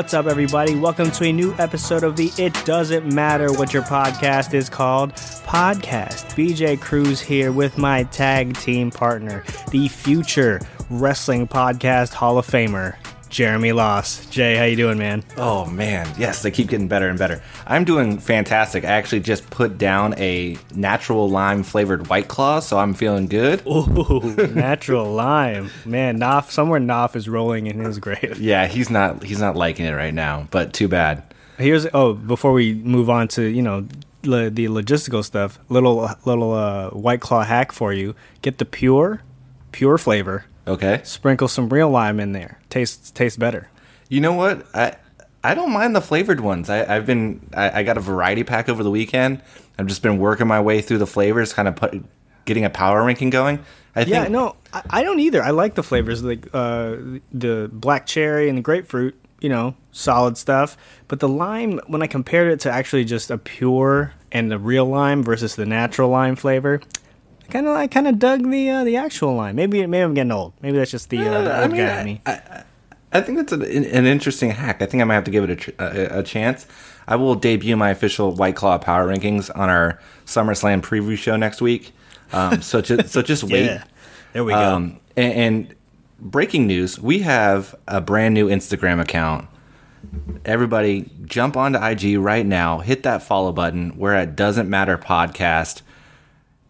What's up, everybody? Welcome to a new episode of the It Doesn't Matter What Your Podcast is Called podcast. BJ Cruz here with my tag team partner, the future wrestling podcast Hall of Famer, Jeremy Loss. Jay, how you doing, man? Oh man, yes, they keep getting better and better. I'm doing fantastic. I actually just put down a natural lime flavored white claw, so I'm feeling good. Ooh, natural lime. Man, Knopf, somewhere Knopf is rolling in his grave. Yeah, he's not he's not liking it right now, but too bad. Here's oh, before we move on to, you know, the logistical stuff, little little uh, white claw hack for you. Get the pure pure flavor Okay. Sprinkle some real lime in there. Tastes tastes better. You know what? I I don't mind the flavored ones. I, have been I, I, got a variety pack over the weekend. I've just been working my way through the flavors, kind of put, getting a power ranking going. I yeah, no, I, I, don't either. I like the flavors, like uh, the black cherry and the grapefruit. You know, solid stuff. But the lime, when I compared it to actually just a pure and the real lime versus the natural lime flavor, kind of I kind of dug the uh, the actual line. Maybe maybe I'm getting old. Maybe that's just the, uh, the old I mean, guy in me. I, I, think that's an, an interesting hack. I think I might have to give it a, a, a, chance. I will debut my official White Claw power rankings on our SummerSlam preview show next week. Um, so just so just wait. yeah. There we go. Um, and, and breaking news: we have a brand new Instagram account. Everybody, jump onto IG right now. Hit that follow button. We're at Doesn't Matter Podcast.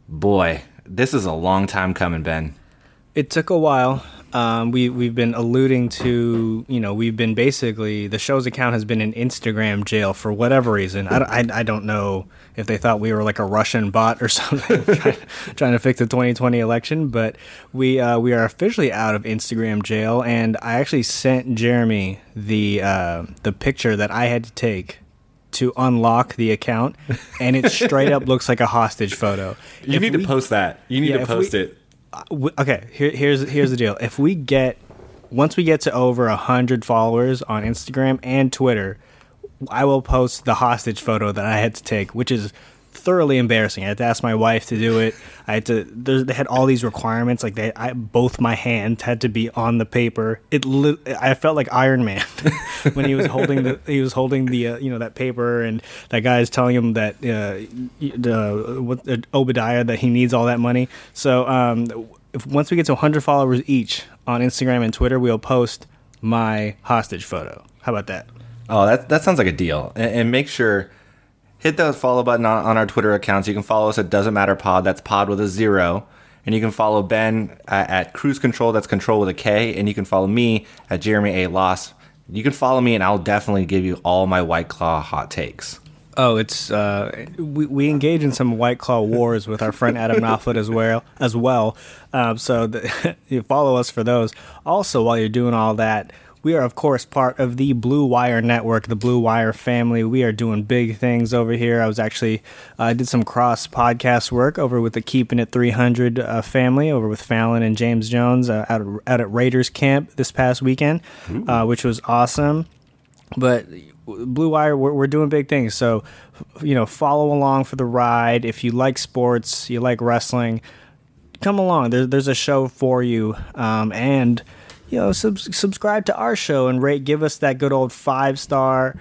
Boy, this is a long time coming, Ben. It took a while. Um, we we've been alluding to you know we've been basically the show's account has been in Instagram jail for whatever reason. I, I, I don't know if they thought we were like a Russian bot or something trying, trying, to fix the 2020 election, but we uh, we are officially out of Instagram jail. And I actually sent Jeremy the uh, the picture that I had to take to unlock the account, and it straight up looks like a hostage photo. You if need we, to post that. You need yeah, to post we, it. Uh, okay, here, here's here's the deal. If we get once we get to over a hundred followers on Instagram and Twitter, I will post the hostage photo that I had to take, which is thoroughly embarrassing. I had to ask my wife to do it. I had to. They had all these requirements. Like they, I, both my hands had to be on the paper. It. Li- I felt like Iron Man when he was holding the. He was holding the. Uh, you know that paper, and that guy is telling him that uh, the what, uh, Obadiah that he needs all that money. So um, if once we get to 100 followers each on Instagram and Twitter, we'll post my hostage photo. How about that? Oh, that that sounds like a deal. And, and make sure hit the follow button on, on our Twitter accounts. You can follow us at Doesn't Matter Pod. That's Pod with a zero. And you can follow Ben at, at Cruise Control. That's Control with a K. And you can follow me at Jeremy A. Loss. You can follow me, and I'll definitely give you all my White Claw hot takes. Oh, it's uh, we, we engage in some White Claw wars with our friend Adam Knopflet as well as well. Um, so the, you follow us for those. Also, while you're doing all that, we are, of course, part of the Blue Wire Network, the Blue Wire family. We are doing big things over here. I was actually, I uh, did some cross podcast work over with the Keeping It 300 uh, family, over with Fallon and James Jones uh, out, out at Raiders Camp this past weekend, uh, which was awesome. But Blue Wire, we're, we're doing big things. So, you know, follow along for the ride. If you like sports, you like wrestling, come along. There, there's a show for you. Um, and, you know, sub- subscribe to our show and rate, give us that good old five star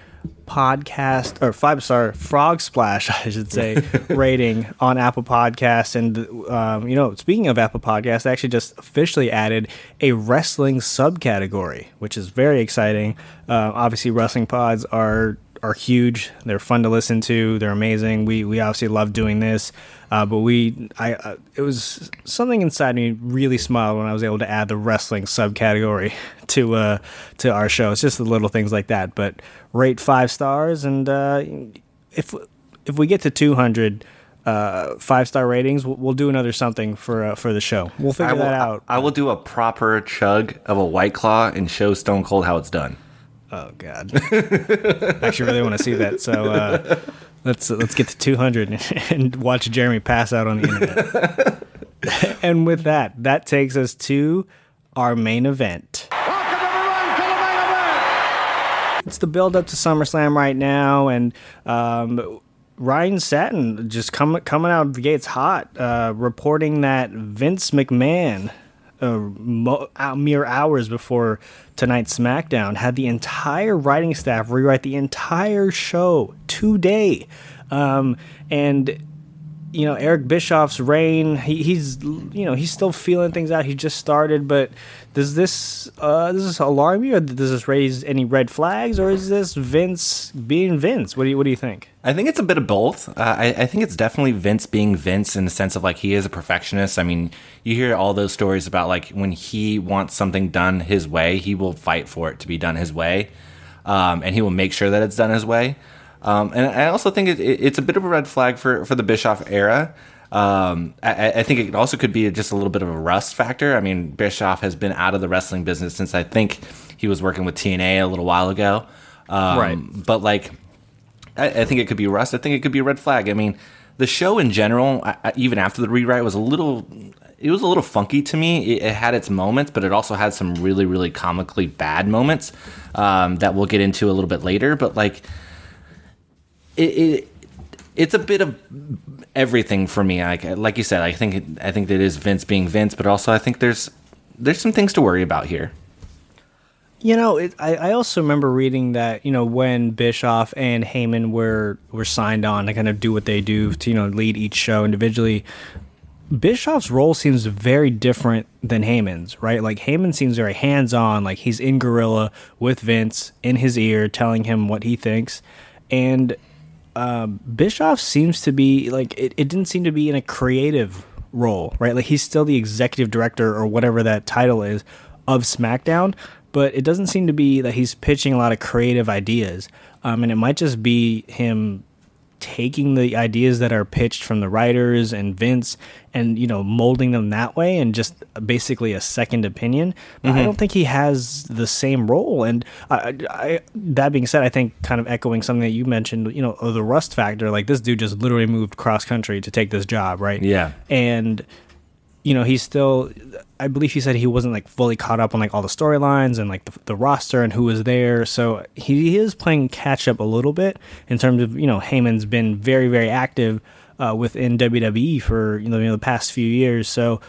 podcast or five star frog splash, I should say, rating on Apple Podcasts. And, um, you know, speaking of Apple Podcasts, I actually just officially added a wrestling subcategory, which is very exciting. Uh, obviously, wrestling pods are are huge. They're fun to listen to. They're amazing. We we obviously love doing this, uh, but we I uh, it was something inside me really smiled when I was able to add the wrestling subcategory to uh to our show. It's just the little things like that. But rate five stars, and uh, if if we get to two hundred uh, five star ratings, we'll, we'll, do another something for uh, for the show. We'll figure will, that out. I will do a proper chug of a White Claw and show Stone Cold how it's done. Oh God! I actually really want to see that. So uh, let's let's get to 200 and watch Jeremy pass out on the internet. and with that, that takes us to our main event. It's the build up to SummerSlam right now, and um, Ryan Satin just coming coming out of the gates hot, uh, reporting that Vince McMahon uh, mo- uh, mere hours before tonight's SmackDown, had the entire writing staff rewrite the entire show today. Um, and you know Eric Bischoff's reign. He, he's you know he's still feeling things out. He just started, but does this uh, does this alarm you, or does this raise any red flags, or is this Vince being Vince? What do you what do you think? I think it's a bit of both. Uh, I, I think it's definitely Vince being Vince in the sense of like he is a perfectionist. I mean, you hear all those stories about like when he wants something done his way, he will fight for it to be done his way, um, and he will make sure that it's done his way. Um, and I also think it, it, it's a bit of a red flag for, for the Bischoff era. Um, I, I, think it also could be just a little bit of a rust factor. I mean, Bischoff has been out of the wrestling business since I think he was working with TNA a little while ago. Um, right. But like, I, I, think it could be rust. I think it could be a red flag. I mean, the show in general, I, even after the rewrite, was a little. It was a little funky to me. It, it, had its moments, but it also had some really, really comically bad moments um, that we'll get into a little bit later. But like, it, it it's a bit of everything for me. Like like you said, I think I think that is Vince being Vince, but also I think there's there's some things to worry about here. You know, it, I, I also remember reading that you know when Bischoff and Heyman were were signed on to kind of do what they do to you know lead each show individually. Bischoff's role seems very different than Heyman's, right? Like Heyman seems very hands on, like he's in gorilla with Vince in his ear, telling him what he thinks, and um, Bischoff seems to be like it, it didn't seem to be in a creative role, right? Like he's still the executive director or whatever that title is of SmackDown, but it doesn't seem to be that he's pitching a lot of creative ideas. Um, and it might just be him taking the ideas that are pitched from the writers and Vince and you know molding them that way and just basically a second opinion. Mm-hmm. I don't think he has the same role. And I, I, that being said, I think kind of echoing something that you mentioned, you know, the rust factor. Like this dude just literally moved cross country to take this job, right? Yeah, and you know he's still I believe he said he wasn't like fully caught up on like all the storylines and like the, the, roster and who was there. So he is playing catch up a little bit in terms of you know Heyman's been very very active uh, within WWE for you know, you know, the past few years. So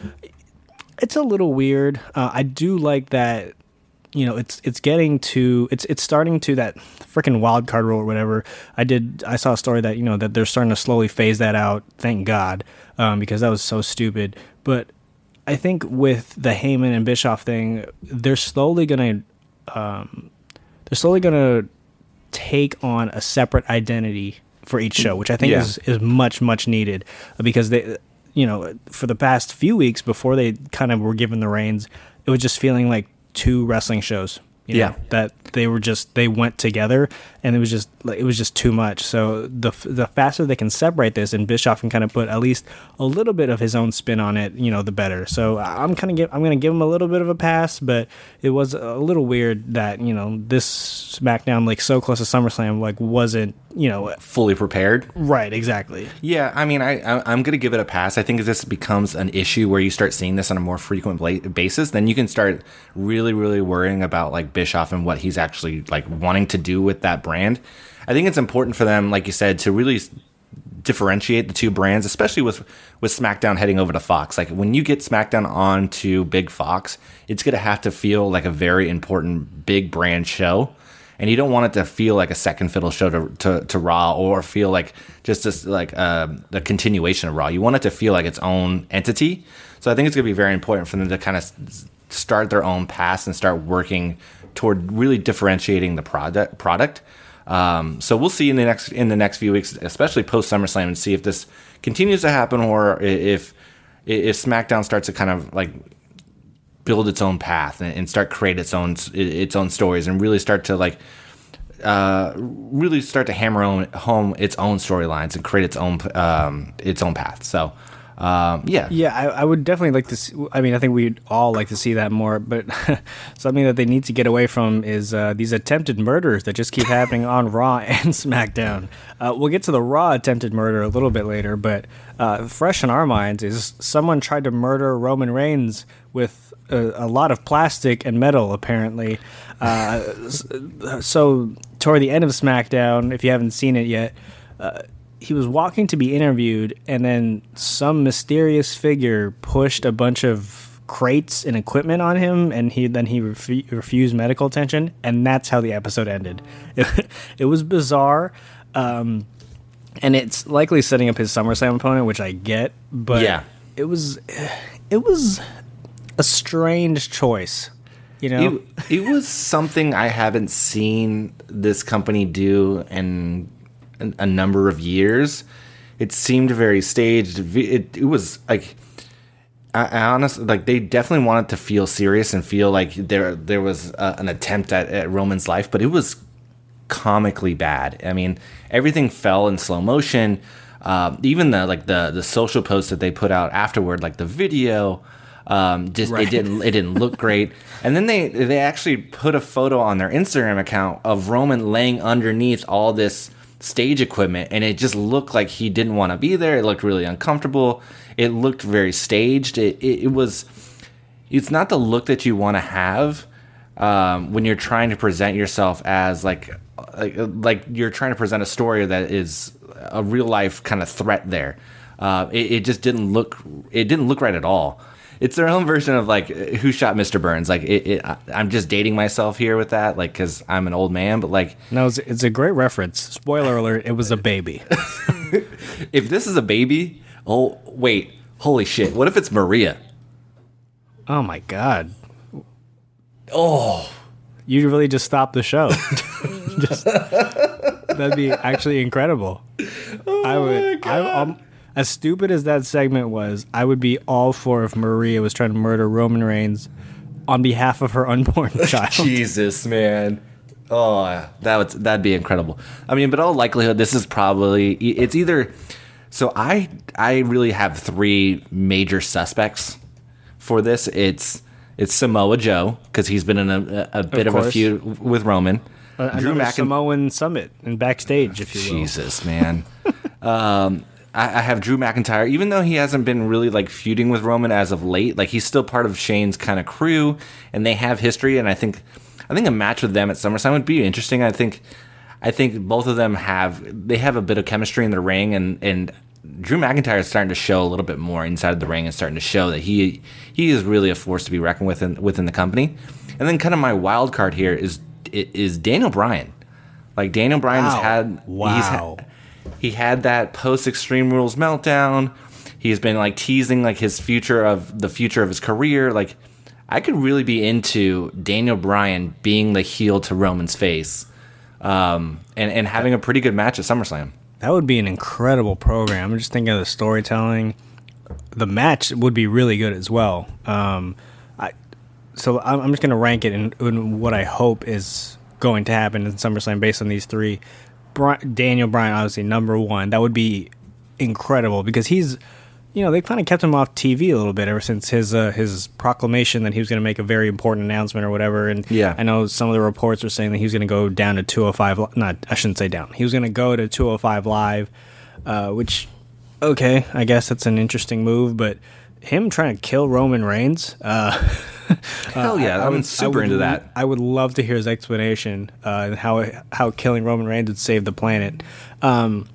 it's a little weird. Uh, I do like that. You know, it's it's getting to it's it's starting to that freaking wild card rule or whatever. I did I saw a story that you know that they're starting to slowly phase that out. Thank God, um, because that was so stupid. But I think with the Heyman and Bischoff thing, they're slowly gonna um, they're slowly gonna take on a separate identity for each show, which I think yeah. is is much much needed because they you know for the past few weeks before they kind of were given the reins, it was just feeling like two wrestling shows. You know, yeah, that they were just they went together, and it was just like it was just too much. So the the faster they can separate this, and Bischoff can kind of put at least a little bit of his own spin on it, you know, the better. So I'm kind of give, I'm going to give him a little bit of a pass, but it was a little weird that you know this SmackDown like so close to SummerSlam like wasn't you know fully prepared. Right, exactly. Yeah, I mean, I, I am going to give it a pass. I think if this becomes an issue where you start seeing this on a more frequent basis, then you can start really really worrying about like Bischoff and what he's actually like wanting to do with that brand. I think it's important for them, like you said, to really differentiate the two brands, especially with with SmackDown heading over to Fox. Like when you get SmackDown on to Big Fox, it's going to have to feel like a very important big brand show. And you don't want it to feel like a second fiddle show to, to, to Raw or feel like just this, like a continuation of Raw. You want it to feel like its own entity. So I think it's going to be very important for them to kind of start their own path and start working toward really differentiating the product product. Um, so we'll see in the next in the next few weeks, especially post SummerSlam, and see if this continues to happen or if if SmackDown starts to kind of like build its own path and, and start create its own its own stories and really start to like uh, really start to hammer home its own storylines and create its own um, its own path. So um, yeah, yeah, I, I, would definitely like to. See, I mean, I think we'd all like to see that more. But something that they need to get away from is uh, these attempted murders that just keep happening on Raw and SmackDown. Uh, we'll get to the Raw attempted murder a little bit later, but uh, fresh in our minds is someone tried to murder Roman Reigns with a, a lot of plastic and metal, apparently. Uh, so toward the end of SmackDown, if you haven't seen it yet uh, he was walking to be interviewed, and then some mysterious figure pushed a bunch of crates and equipment on him, and he then he refu- refused medical attention, and that's how the episode ended. It, it was bizarre, um, and it's likely setting up his SummerSlam opponent, which I get, but Yeah. it was it was a strange choice, you know. It, it was something I haven't seen this company do in a number of years. It seemed very staged. It, it was like, I, I honestly like they definitely wanted to feel serious and feel like there there was a, an attempt at, at Roman's life, but it was comically bad. I mean, everything fell in slow motion. Um, even the like the the social posts that they put out afterward, like the video, um, just Right. it didn't it didn't look great. And then they they actually put a photo on their Instagram account of Roman laying underneath all this stage equipment, and it just looked like he didn't want to be there. It looked really uncomfortable. It looked very staged. It it, it was it's not the look that you want to have um, when you're trying to present yourself as like, like like you're trying to present a story that is a real life kind of threat there. Uh, it, it just didn't look it didn't look right at all. It's their own version of like who shot Mr. Burns. Like it, it I- I'm just dating myself here with that, like because I'm an old man. But like No, it's, it's a great reference. Spoiler alert: it was a baby. if this is a baby, oh wait, holy shit! What if it's Maria? Oh my god! Oh, You really just stopped the show. just, that'd be actually incredible. I would. I, um, as stupid as that segment was, I would be all for if Maria was trying to murder Roman Reigns on behalf of her unborn child. Jesus, man. Oh, that would that'd be incredible. I mean, but all likelihood, this is probably it's either. So I I really have three major suspects for this. It's it's Samoa Joe because he's been in a, a bit of, a feud with Roman. Drew McIn- Samoan Summit and backstage, if you will. Jesus, man. um, I, I have Drew McIntyre, even though he hasn't been really like feuding with Roman as of late. Like he's still part of Shane's kind of crew, and they have history. And I think, I think a match with them at SummerSlam would be interesting. I think, I think both of them have they have a bit of chemistry in the ring, and and Drew McIntyre is starting to show a little bit more inside the ring and starting to show that he he is really a force to be reckoned with in, within the company. And then kind of my wild card here is is Daniel Bryan. Like Daniel Bryan's Wow. had he's Wow. He had that post Extreme Rules meltdown. He's been like teasing like his future of the future of his career. Like I could really be into Daniel Bryan being the heel to Roman's face, um, and and having a pretty good match at SummerSlam. That would be an incredible program. I'm just thinking of the storytelling. The match would be really good as well. Um, I, so I'm, I'm just going to rank it in, in what I hope is going to happen in SummerSlam based on these three. Daniel Bryan, obviously number one. That would be incredible because he's, you know, they kind of kept him off TV a little bit ever since his uh, his proclamation that he was going to make a very important announcement or whatever. And Yeah. I know some of the reports were saying that he was going to go down to 205. li- Not, I shouldn't say down. He was going to go to 205 live, uh, which, okay, I guess that's an interesting move. But him trying to kill Roman Reigns, uh, Hell yeah, I I'm would- super I would into that. I would love to hear his explanation uh, and how how killing Roman Reigns would save the planet. Um,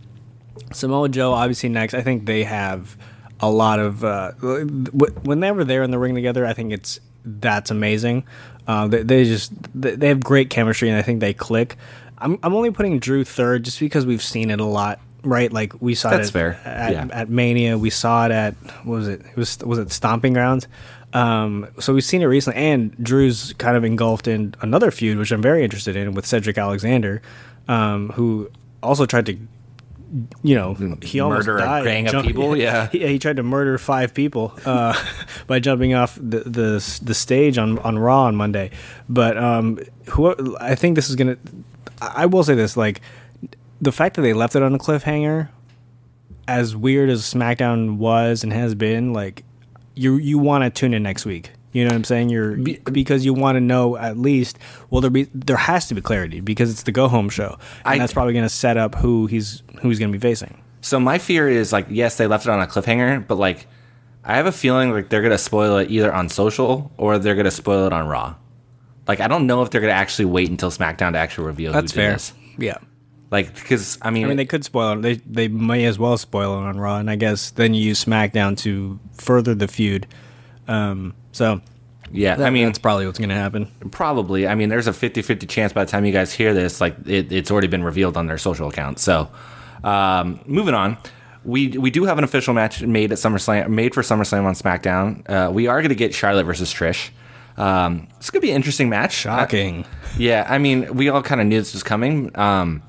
Samoa Joe, obviously next. I think they have a lot of uh, wh- whenever they're in the ring together. I think it's that's amazing. Uh, they, they just they they have great chemistry, and I think they click. I'm I'm only putting Drew third just because we've seen it a lot, right? Like we saw That's it fair. At, Yeah. at Mania. We saw it at what was it? It was was it Stomping Grounds. Um, so we've seen it recently, and Drew's kind of engulfed in another feud, which I'm very interested in with Cedric Alexander, um, who also tried to, you know, he almost Murder a died. gang of people? Yeah. he, he tried to murder five people uh, by jumping off the, the the stage on on Raw on Monday. But um, who I think this is gonna. I will say this: like the fact that they left it on a cliffhanger, as weird as SmackDown was and has been, like you you want to tune in next week. You know what I'm saying? You're because you want to know at least. Well, there be there has to be clarity because it's the go home show, and I- that's probably going to set up who he's who he's going to be facing. So my fear is like, yes, they left it on a cliffhanger, but like, I have a feeling like they're gonna spoil it either on social or they're gonna spoil it on Raw. Like, I don't know if they're gonna actually wait until SmackDown to actually reveal. That's fair. this. Yeah. Like, because I mean, I mean, they could spoil it. They they may as well spoil it on Raw, and I guess then you use SmackDown to further the feud. Um, So Yeah, that- I mean, that's probably what's going to happen. probably. I mean, there's a 50-50 chance by the time you guys hear this, like it, it's already been revealed on their social accounts. So, um, moving on. We, we do have an official match made at SummerSlam, made for SummerSlam on SmackDown. Uh, we are going to get Charlotte versus Trish. Um, it's going to be an interesting match. Shocking. Yeah, I mean, we all kind of knew this was coming. Um,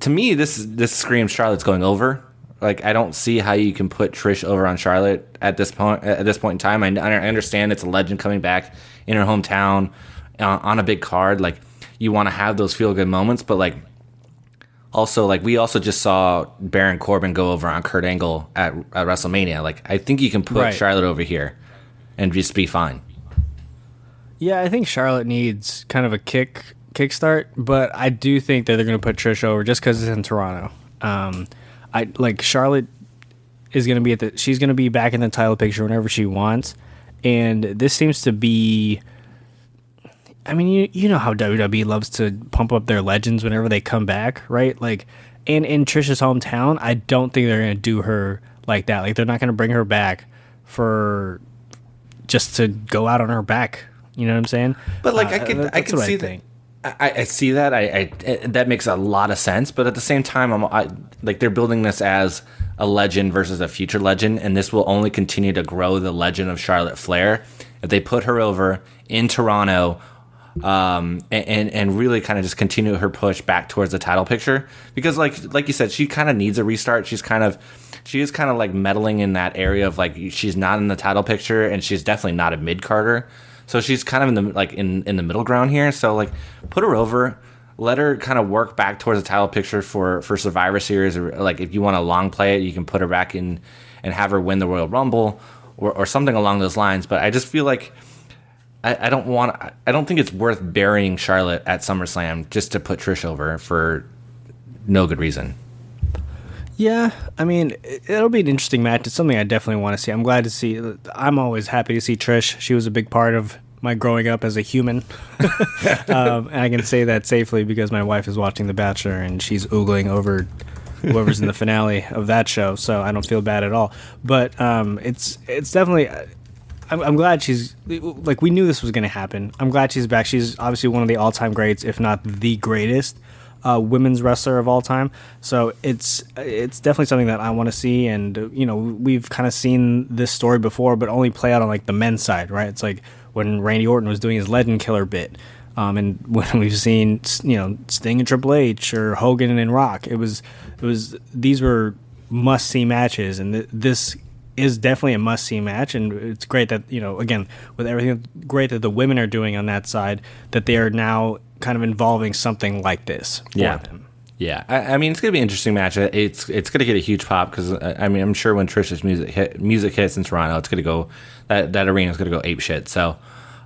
to me, this this screams Charlotte's going over. Like, I don't see how you can put Trish over on Charlotte at this point. At this point in time, I, I understand it's a legend coming back in her hometown uh, on a big card. Like, you want to have those feel good moments, but like, also like we also just saw Baron Corbin go over on Kurt Angle at, at WrestleMania. Like, I think you can put Right. Charlotte over here and just be fine. Yeah, I think Charlotte needs kind of a kick kickstart, but I do think that they're going to put Trish over just because it's in Toronto. Um, I like Charlotte is going to be at the she's going to be back in the title picture whenever she wants, and this seems to be. I mean, you you know how WWE loves to pump up their legends whenever they come back, right? Like, in in Trisha's hometown, I don't think they're going to do her like that. Like, they're not going to bring her back for just to go out on her back. You know what I'm saying? But like I Uh, could, I could see that. I, I see that. I, I that makes a lot of sense. But at the same time, I'm I, like they're building this as a legend versus a future legend, and this will only continue to grow the legend of Charlotte Flair if they put her over in Toronto. Um, and, and really kind of just continue her push back towards the title picture because like like you said she kind of needs a restart she's kind of she is kind of like meddling in that area of like she's not in the title picture and she's definitely not a mid carder so she's kind of in the like in in the middle ground here. So like put her over, let her kind of work back towards the title picture for for Survivor Series. Or like if you want to long play it, you can put her back in and have her win the Royal Rumble or, or something along those lines. But I just feel like. I, I don't want. I don't think it's worth burying Charlotte at SummerSlam just to put Trish over for no good reason. Yeah, I mean, it- it'll be an interesting match. It's something I definitely want to see. I'm glad to see. I'm always happy to see Trish. She was a big part of my growing up as a human, um, and I can say that safely because my wife is watching The Bachelor and she's oogling over whoever's in the finale of that show. So I don't feel bad at all. But um, it's it's definitely. I'm, I'm glad she's like we knew this was going to happen. I'm glad she's back. She's obviously one of the all-time greats, if not the greatest uh, women's wrestler of all time. So it's it's definitely something that I want to see. And you know, we've kind of seen this story before, but only play out on like the men's side, right? It's like when Randy Orton was doing his Legend Killer bit. Um, and when we've seen, you know, Sting and Triple H or Hogan and Rock, it was, it was, these were must see matches. And th- this is definitely a must see match. And it's great that, you know, again, with everything great that the women are doing on that side, that they are now kind of involving something like this for Yeah. them. Yeah, I, I mean it's gonna be an interesting match. It's it's gonna get a huge pop because I mean I'm sure when Trish's music hit, music hits in Toronto, it's gonna go that that arena is gonna go ape shit. So uh,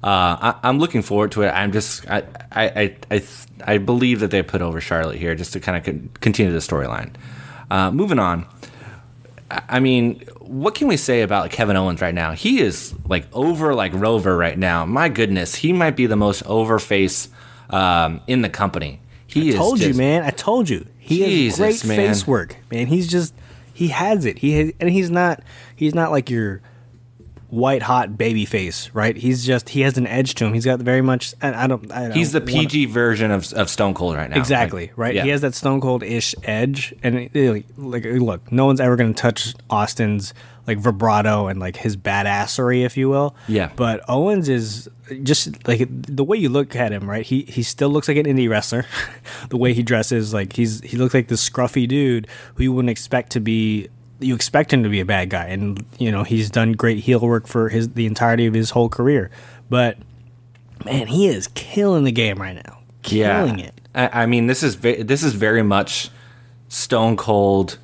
I, I'm looking forward to it. I'm just I I I I, I believe that they put over Charlotte here just to kind of con- continue the storyline. Uh, moving on. I- I mean, what can we say about Kevin Owens right now? He is like over like Rover right now. My goodness, he might be the most over face um, in the company. He is told you, man. I told you. He Jesus, has great man. face work, man. He's just he has it. He has, and he's not he's not like your white hot baby face, right? He's just he has an edge to him. He's got very much. And I don't. I He's the don't wanna- PG version of, of Stone Cold right now. Exactly Like, right. yeah. He has that Stone Cold ish edge, and it, it- like look, no one's ever going to touch Austin's like vibrato and like his badassery, if you will. Yeah. But Owens is just like the way you look at him, right? He he still looks like an indie wrestler. the way he dresses, like he's he looks like this scruffy dude who you wouldn't expect to be. You expect him to be a bad guy, and you know he's done great heel work for his the entirety of his whole career. But man, he is killing the game right now. Killing yeah. it. I, I mean, this is ve- this is very much Stone Cold,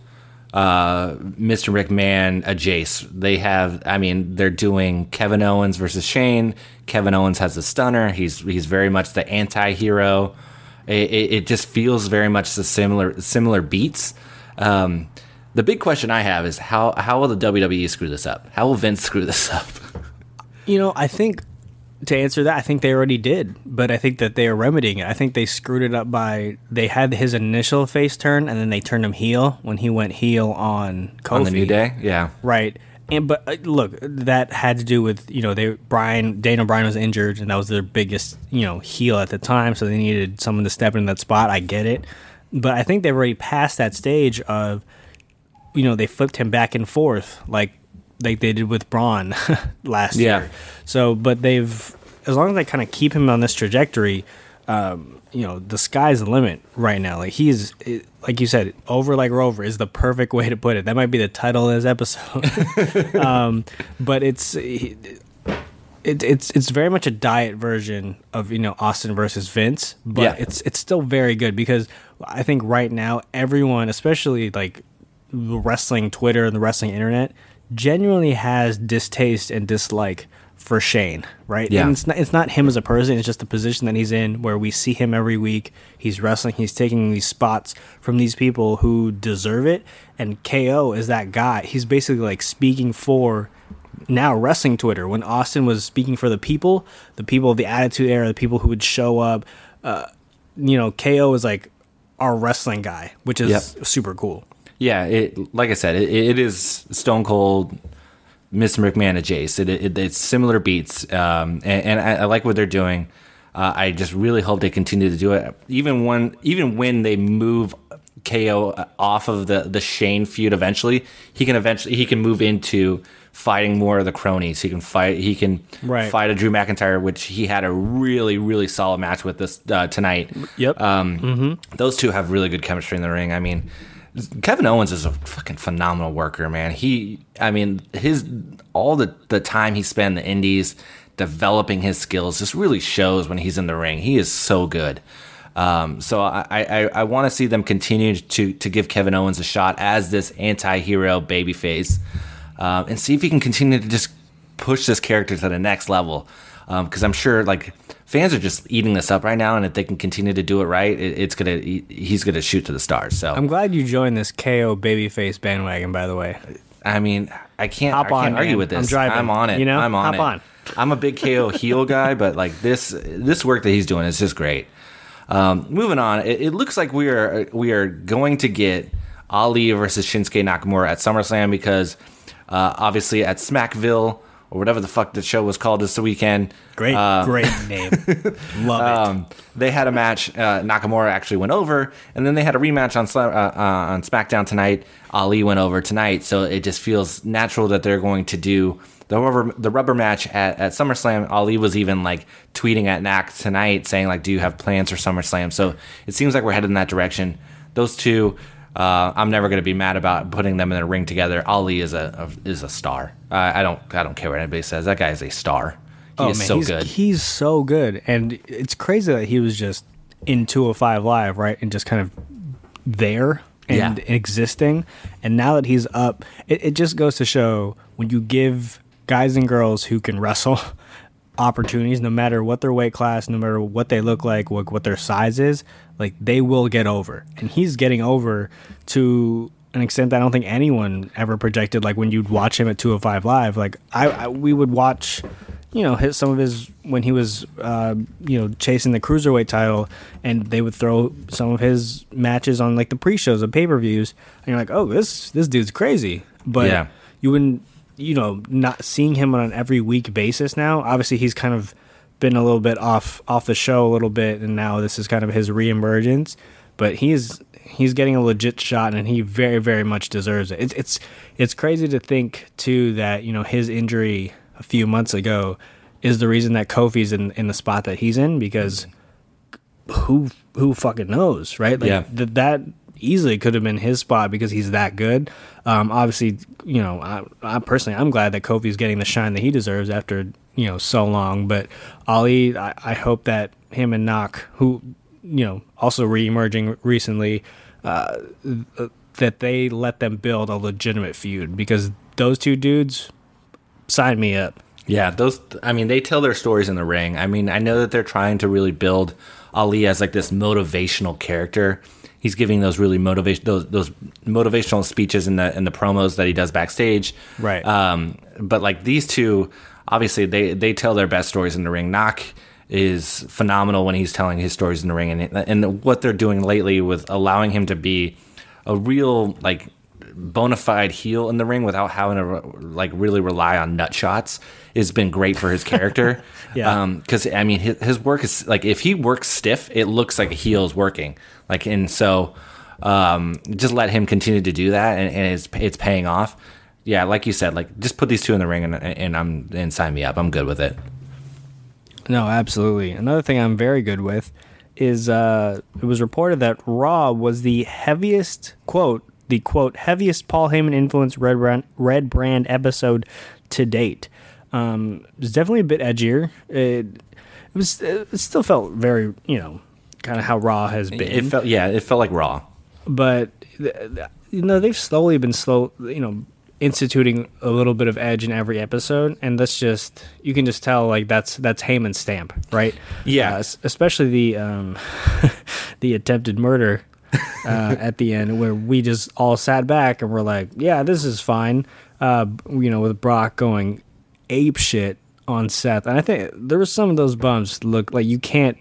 uh, Mr. McMahon, a Jace. They have, I mean, they're doing Kevin Owens versus Shane. Kevin Owens has a stunner. He's he's very much the anti-hero. It, it, it just feels very much the similar similar beats. Um, the big question I have is how how will the WWE screw this up? How will Vince screw this up? You know, I think to answer that, I think they already did, but I think that they are remedying it. I think they screwed it up by they had his initial face turn and then they turned him heel when he went heel on Kofi. On the New Day, yeah. right? and but uh, look, that had to do with you know they Brian Daniel Bryan was injured and that was their biggest you know heel at the time, so they needed someone to step in that spot. I get it, but I think they've already passed that stage of you know they flipped him back and forth like like they did with Braun last Yeah. year. So, but they've as long as they kind of keep him on this trajectory, um, you know, the sky's the limit right now. Like he's like you said, over like Rover is the perfect way to put it. That might be the title of this episode. um, but it's it, it's it's very much a diet version of you know Austin versus Vince, but Yeah. it's it's still very good because I think right now everyone, especially like the wrestling Twitter and the wrestling internet, genuinely has distaste and dislike for Shane, right? Yeah. And it's not it's not him as a person, it's just the position that he's in where we see him every week. He's wrestling, he's taking these spots from these people who deserve it. And KO is that guy. He's basically like speaking for now wrestling Twitter. When Austin was speaking for the people, the people of the Attitude Era, the people who would show up, uh, you know, KO is like our wrestling guy, which is Yep. super cool. Yeah, it like I said, it, it is Stone Cold, Mr. McMahon, and Jace. It, it, it's similar beats, um, and, and I, I like what they're doing. Uh, I just really hope they continue to do it, even when even when they move KO off of the the Shane feud. Eventually, he can eventually he can move into fighting more of the cronies. He can fight. He can Right. fight a Drew McIntyre, which he had a really really solid match with this uh, tonight. Yep. Um, Those two have really good chemistry in the ring. I mean, Kevin Owens is a fucking phenomenal worker, man. He, I mean, his all the the time he spent in the Indies developing his skills just really shows when he's in the ring. He is so good. Um, so I, I, I want to see them continue to to give Kevin Owens a shot as this anti-hero babyface, um, and see if he can continue to just push this character to the next level. Because I'm sure like fans are just eating this up right now, and if they can continue to do it right, it, it's gonna he's gonna shoot to the stars. So I'm glad you joined this KO babyface bandwagon, by the way. I mean, I can't, Hop I can't on, argue man. with this. I'm driving, I'm on it. you know? I'm on Hop it. on. I'm a big KO heel guy, but like this, this work that he's doing is just great. Um, moving on, it, it looks like we are we are going to get Ali versus Shinsuke Nakamura at SummerSlam because uh, obviously at Smackville or whatever the fuck the show was called this weekend. Great, uh, great name. Love it. um, they had a match. Uh, Nakamura actually went over, and then they had a rematch on uh, uh, on SmackDown tonight. Ali went over tonight, so it just feels natural that they're going to do the rubber the rubber match at, at SummerSlam. Ali was even like tweeting at Nak tonight, saying like, "Do you have plans for SummerSlam?" So it seems like we're headed in that direction. Those two. Uh, I'm never going to be mad about putting them in a ring together. Ali is a, a is a star. Uh, I don't I don't care what anybody says. That guy is a star. He is so Oh, he's, good. He's so good, and it's crazy that he was just in 205 Live, right, and just kind of there and Yeah. existing. And now that he's up, it, it just goes to show when you give guys and girls who can wrestle opportunities, no matter what their weight class, no matter what they look like, what, what their size is, like they will get over. And he's getting over to an extent that I don't think anyone ever projected. Like when you'd watch him at 205 Live, like I, I we would watch, you know, his, some of his when he was, uh, you know, chasing the cruiserweight title, and they would throw some of his matches on like the pre-shows of pay-per-views, and you're like, oh, this this dude's crazy, but Yeah. you wouldn't you know not seeing him on an every week basis now obviously he's kind of been a little bit off off the show a little bit and now this is kind of his reemergence but he's he's getting a legit shot and he very very much deserves it it's it's it's crazy to think too that you know his injury a few months ago is the reason that Kofi's in in the spot that he's in because mm-hmm. who who fucking knows, right? Like Yeah. th- that easily could have been his spot because he's that good. Um, obviously, you know, I, I personally, I'm glad that Kofi's getting the shine that he deserves after you know so long. But Ali, I, I hope that him and Nak, who you know also re-emerging recently, uh, that they let them build a legitimate feud because those two dudes sign me up. Yeah, those. I mean, they tell their stories in the ring. I mean, I know that they're trying to really build Ali as like this motivational character. He's giving those really motivation those those motivational speeches in the in the promos that he does backstage. Right. Um, but like these two, obviously they they tell their best stories in the ring. Nak is phenomenal when he's telling his stories in the ring, and and what they're doing lately with allowing him to be a real like bona fide heel in the ring without having to like really rely on nut shots has been great for his character. Yeah. Because I mean, his, his work is like if he works stiff, it looks like a heel is working. Like and so, um, just let him continue to do that, and, and it's it's paying off. Yeah, like you said, like just put these two in the ring, and and I'm and sign me up. I'm good with it. No, absolutely. Another thing I'm very good with is uh, it was reported that Raw was the heaviest quote the quote heaviest Paul Heyman influence Red Brand, Red Brand episode to date. Um, it was definitely a bit edgier. It, it was it still felt very you know kind of how Raw has been. It felt yeah, it felt like Raw. but you know they've slowly been slow you know instituting a little bit of edge in every episode and that's just you can just tell like that's that's Heyman's stamp right Yeah. uh, especially the um the attempted murder uh, at the end where we just all sat back and we're like yeah this is fine. Uh you know with Brock going ape shit on Seth. And I think there were some of those bumps look like you can't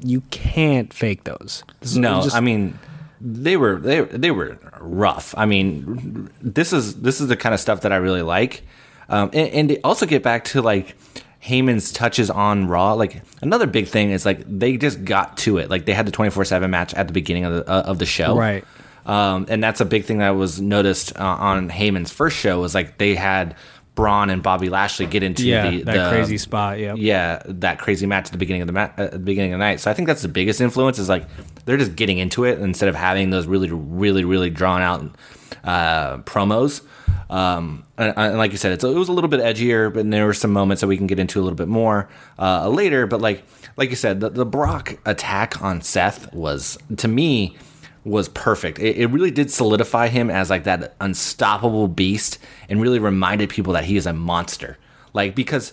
you can't fake those. This No, just- I mean they were they they were rough. I mean, this is this is the kind of stuff that I really like, um, and, and also get back to like Heyman's touches on Raw. Like another big thing is like they just got to it. Like they had the twenty four seven match at the beginning of the uh, of the show, Right. Um, and that's a big thing that was noticed uh, on Heyman's first show was like they had Braun and Bobby Lashley get into yeah, the, that the crazy spot. Yeah, yeah, that crazy match at the beginning of the ma- at the beginning of the night. So I think that's the biggest influence is like they're just getting into it instead of having those really, really, really drawn out uh, promos. Um, and, and like you said, it was a little bit edgier, but there were some moments that we can get into a little bit more uh, later. But like, like you said, the, the Brock attack on Seth was to me was perfect. It, it really did solidify him as like that unstoppable beast, and really reminded people that he is a monster. Like because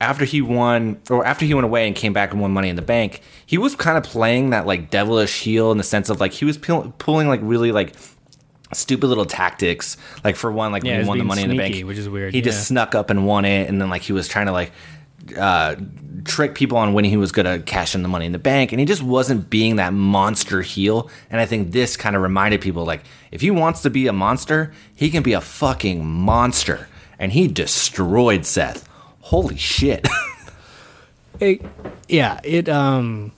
after he won or after he went away and came back and won money in the bank he was kind of playing that like devilish heel in the sense of like he was pul- pulling like really like stupid little tactics. Like for one like Yeah, when he won the money in the bank which is weird, he yeah. just snuck up and won it and then like he was trying to like uh trick people on when he was gonna cash in the money in the bank and he just wasn't being that monster heel and i think this kind of reminded people like if he wants to be a monster he can be a fucking monster and he destroyed seth. Holy shit. It, yeah, it um,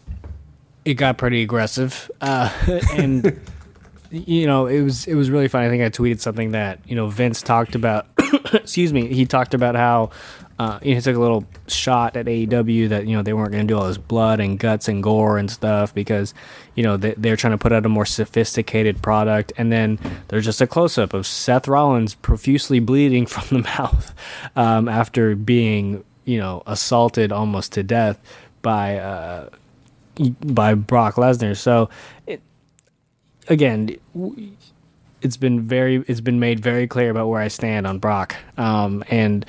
it got pretty aggressive, uh, and you know it was it was really funny. I think I tweeted something that you know Vince talked about. excuse me, he talked about how. Uh, he took a little shot at AEW that you know they weren't going to do all this blood and guts and gore and stuff because you know they, they're trying to put out a more sophisticated product and then there's just a close up of Seth Rollins profusely bleeding from the mouth um, after being you know assaulted almost to death by uh, by Brock Lesnar. So it, again, it's been very it's been made very clear about where I stand on Brock. Um, and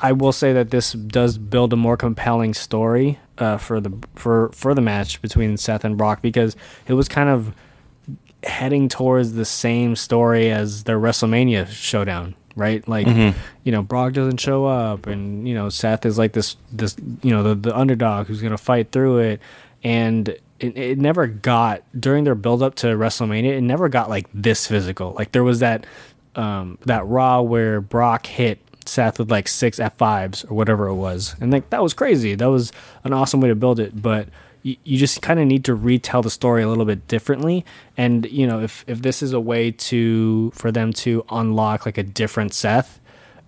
I will say that this does build a more compelling story uh, for the for for the match between Seth and Brock because it was kind of heading towards the same story as their WrestleMania showdown, right? Like, you know, Brock doesn't show up, and you know, Seth is like this, this, you know, the the underdog who's gonna fight through it, and it, it never got during their build up to WrestleMania. It never got like this physical. Like there was that um that Raw where Brock hit Seth with like six F fives or whatever it was, and like that was crazy. That was an awesome way to build it, but you, just kind of need to retell the story a little bit differently. And you know, if if this is a way to for them to unlock like a different Seth,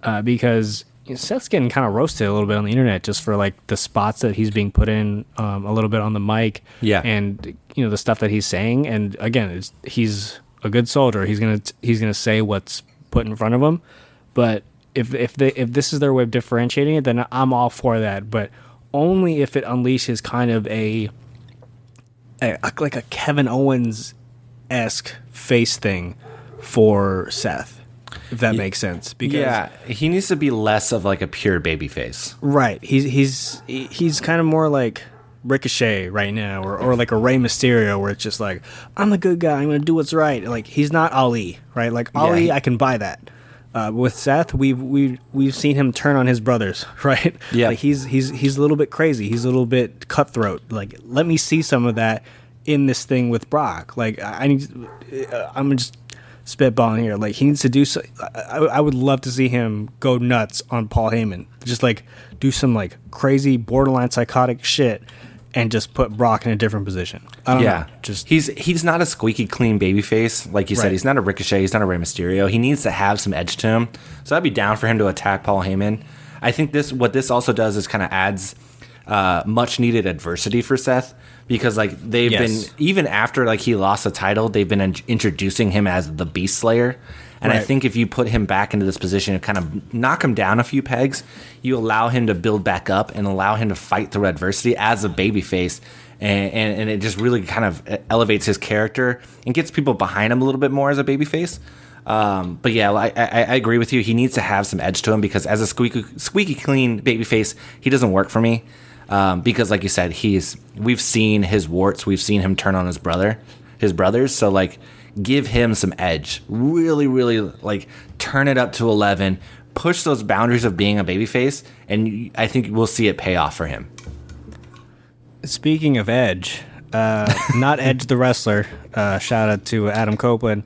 uh, because you know, Seth's getting kind of roasted a little bit on the internet just for like the spots that he's being put in um, a little bit on the mic, Yeah. and you know the stuff that he's saying. And again, it's, he's a good soldier. He's gonna he's gonna say what's put in front of him, but if if they if this is their way of differentiating it, then I'm all for that. But only if it unleashes kind of a, a like a Kevin Owens esque face thing for Seth, if that makes sense. Because yeah, he needs to be less of like a pure baby face. right, he's he's he's kind of more like. Ricochet right now, or, or like a Rey Mysterio, where it's just like I'm the good guy, I'm gonna do what's right. Like he's not Ali, right? Like Ali, he- I can buy that. Uh, with Seth, we've we we've seen him turn on his brothers, right? Yeah. like he's he's he's a little bit crazy. He's a little bit cutthroat. Like let me see some of that in this thing with Brock. Like I I need, uh, I'm just spitballing here. Like he needs to do. So, I, I would love to see him go nuts on Paul Heyman. Just like do some like crazy borderline psychotic shit, and just put Brock in a different position. I don't Yeah, know. Just he's he's not a squeaky clean babyface like you said. He's not a Ricochet. He's not a Rey Mysterio. He needs to have some edge to him. So I'd be down for him to attack Paul Heyman. I think this what this also does is kind of adds uh, much needed adversity for Seth because like they've Yes. been even after like he lost the title, they've been in- introducing him as the Beast Slayer. And I think if you put him back into this position and kind of knock him down a few pegs, you allow him to build back up and allow him to fight through adversity as a babyface. And, and, and it just really kind of elevates his character and gets people behind him a little bit more as a babyface. Um, but yeah, I, I, I agree with you. He needs to have some edge to him because as a squeaky, squeaky clean babyface, he doesn't work for me. Um, because like you said, he's we've seen his warts, we've seen him turn on his brother, his brothers. So like, give him some edge. Really, really like turn it up to eleven. Push those boundaries of being a babyface, and I think we'll see it pay off for him. Speaking of Edge, uh, not Edge the wrestler. Uh, shout out to Adam Copeland.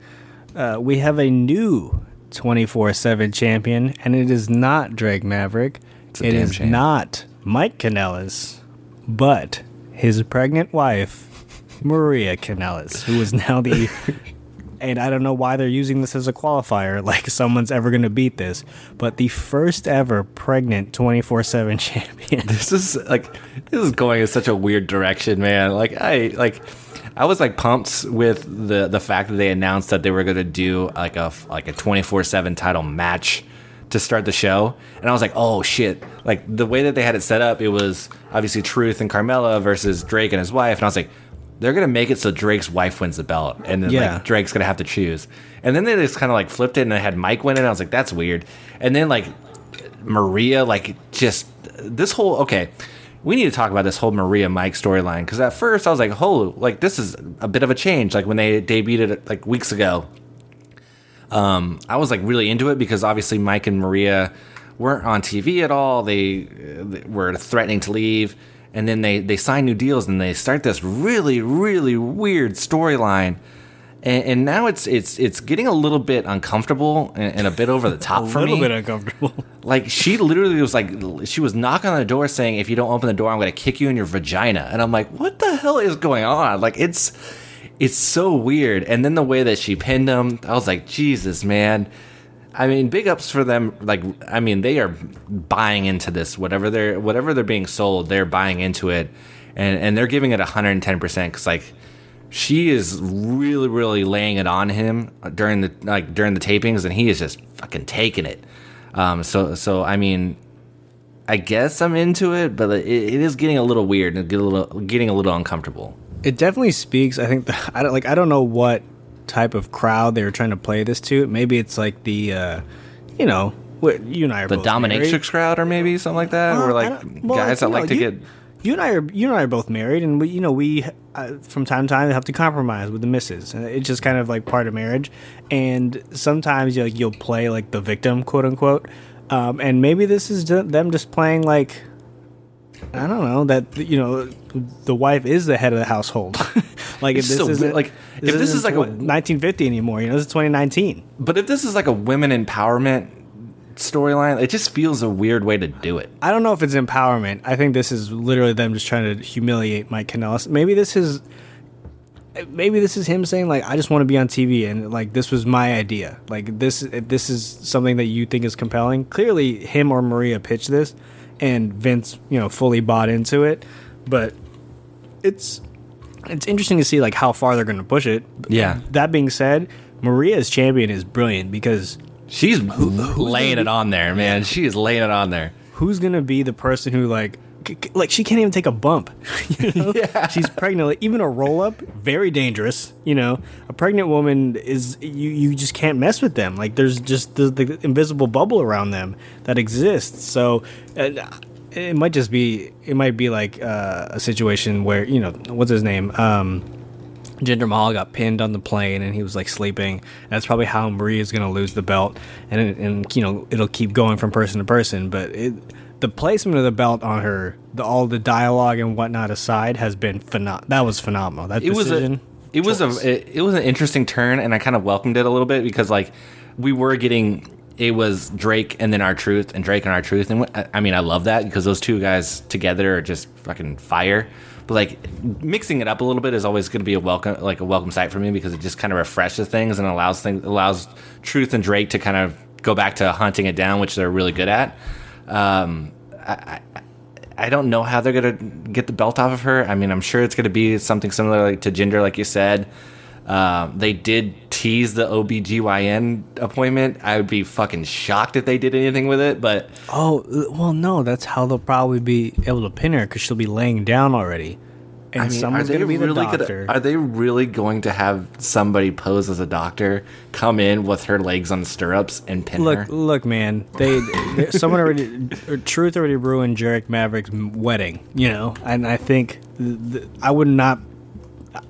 Uh, we have a new 24 7 champion, and it is not Drake Maverick. It is shame. not Mike Kanellis, but his pregnant wife, Maria Kanellis, who is now the. and I don't know why they're using this as a qualifier, like someone's ever going to beat this, but the first ever pregnant 24 7 champion. this is like this is going in such a weird direction, man. Like I like I was like pumped with the the fact that they announced that they were going to do like a like a 24/7 title match to start the show. And I was like, "Oh shit." Like the way that they had it set up, it was obviously Truth and Carmella versus Drake and his wife, and I was like they're gonna make it so Drake's wife wins the belt, and then Yeah. like Drake's gonna have to choose. And then they just kind of like flipped it, and they had Mike win it. And I was like, that's weird. And then like Maria, like just this whole okay. We need to talk about this whole Maria Mike storyline because at first I was like, "Oh, like this is a bit of a change." Like when they debuted it like weeks ago, um, I was like really into it because obviously Mike and Maria weren't on TV at all. They, uh, they were threatening to leave, and then they they sign new deals and they start this really really weird storyline. And, and now it's it's it's getting a little bit uncomfortable and, and a bit over the top for me. a little bit uncomfortable. Like she literally was like, she was knocking on the door saying, "If you don't open the door, I'm going to kick you in your vagina." And I'm like, "What the hell is going on?" Like it's, it's so weird. And then the way that she pinned him, I was like, "Jesus, man." I mean, big ups for them. Like, I mean, they are buying into this. Whatever they're, whatever they're being sold, they're buying into it, and and they're giving it 110 percent. Because like, she is really, really laying it on him during the like during the tapings, and he is just fucking taking it. Um, so so I mean, I guess I'm into it, but it, it is getting a little weird and get a little getting a little uncomfortable. It definitely speaks. I think the, I don't like. I don't know what type of crowd they were trying to play this to. Maybe it's like the, uh, you know, what you and I are The dominatrix married. crowd, or maybe something like that, Well, or like well, guys that you like know, to you, get. You and I are you and I are both married, and we you know we uh, from time to time have to compromise with the misses. And It's just kind of like part of marriage, and sometimes you like you'll play like the victim, quote unquote. Um, and maybe this is them just playing like I don't know that you know the wife is the head of the household. like if this so isn't weird, like, if this is like a- 1950 anymore, you know this is 2019. But if this is like a women empowerment storyline, it just feels a weird way to do it. I don't know if it's empowerment. I think this is literally them just trying to humiliate Mike Kanellis. Maybe this is maybe this is him saying like I just want to be on TV and like this was my idea. Like this if this is something that you think is compelling. Clearly him or Maria pitched this and Vince, you know, fully bought into it. But it's it's interesting to see like how far they're going to push it. Yeah. That being said, Maria's champion is brilliant because She's laying it on there, man. She is laying it on there. who's gonna be the person who like like she can't even take a bump. You know? Yeah. she's pregnant. Like, even a roll up very dangerous you know? A pregnant woman is you you just can't mess with them. Like there's just the, the invisible bubble around them that exists. So uh, it might just be it might be like uh, a situation where you know what's his name? Um Jinder Mahal got pinned on the plane and he was like sleeping. That's probably how Marie is going to lose the belt, and and you know it'll keep going from person to person. But it, the placement of the belt on her, the, all the dialogue and whatnot aside, has been phenom- That was phenomenal. That It was a decision. it was choice. a it, it was an interesting turn, and I kind of welcomed it a little bit because like we were getting it was Drake and then R-Truth and Drake and R-Truth, and I- I mean I love that because those two guys together are just fucking fire. But like mixing it up a little bit is always going to be a welcome like a welcome sight for me because it just kind of refreshes things and allows things allows Truth and Drake to kind of go back to hunting it down, which they're really good at. Um, I, I, I don't know how they're gonna get the belt off of her. I mean, I'm sure it's gonna be something similar like to Jinder, like you said. Um, they did tease the OBGYN appointment. I would be fucking shocked if they did anything with it, but Oh uh, well, no, that's how they'll probably be able to pin her because she'll be laying down already, and I mean, someone's gonna be the doctor. Gonna, are they really going to have somebody pose as a doctor come in with her legs on stirrups and pin Look, her? look, man. They, they someone already, Truth already ruined Drake Maverick's wedding. You know, and I think th- th- I would not.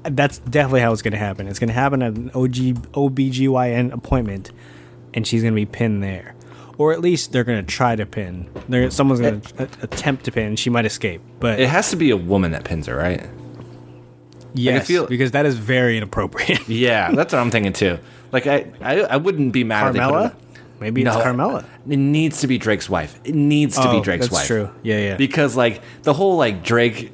That's definitely how it's going to happen. It's going to happen at an OG OBGYN appointment, and she's going to be pinned there, or at least they're going to try to pin. There, someone's going to eh. attempt to pin. She might escape, but It has to be a woman that pins her, right? yes, feel- because that is very inappropriate. Yeah, that's what I'm thinking too. Like I, I, I wouldn't be mad if they Carmella, maybe it's No, Carmella. It needs to be Drake's wife. It needs to be Oh, Drake's that's wife. That's true. Yeah, yeah. Because like the whole like Drake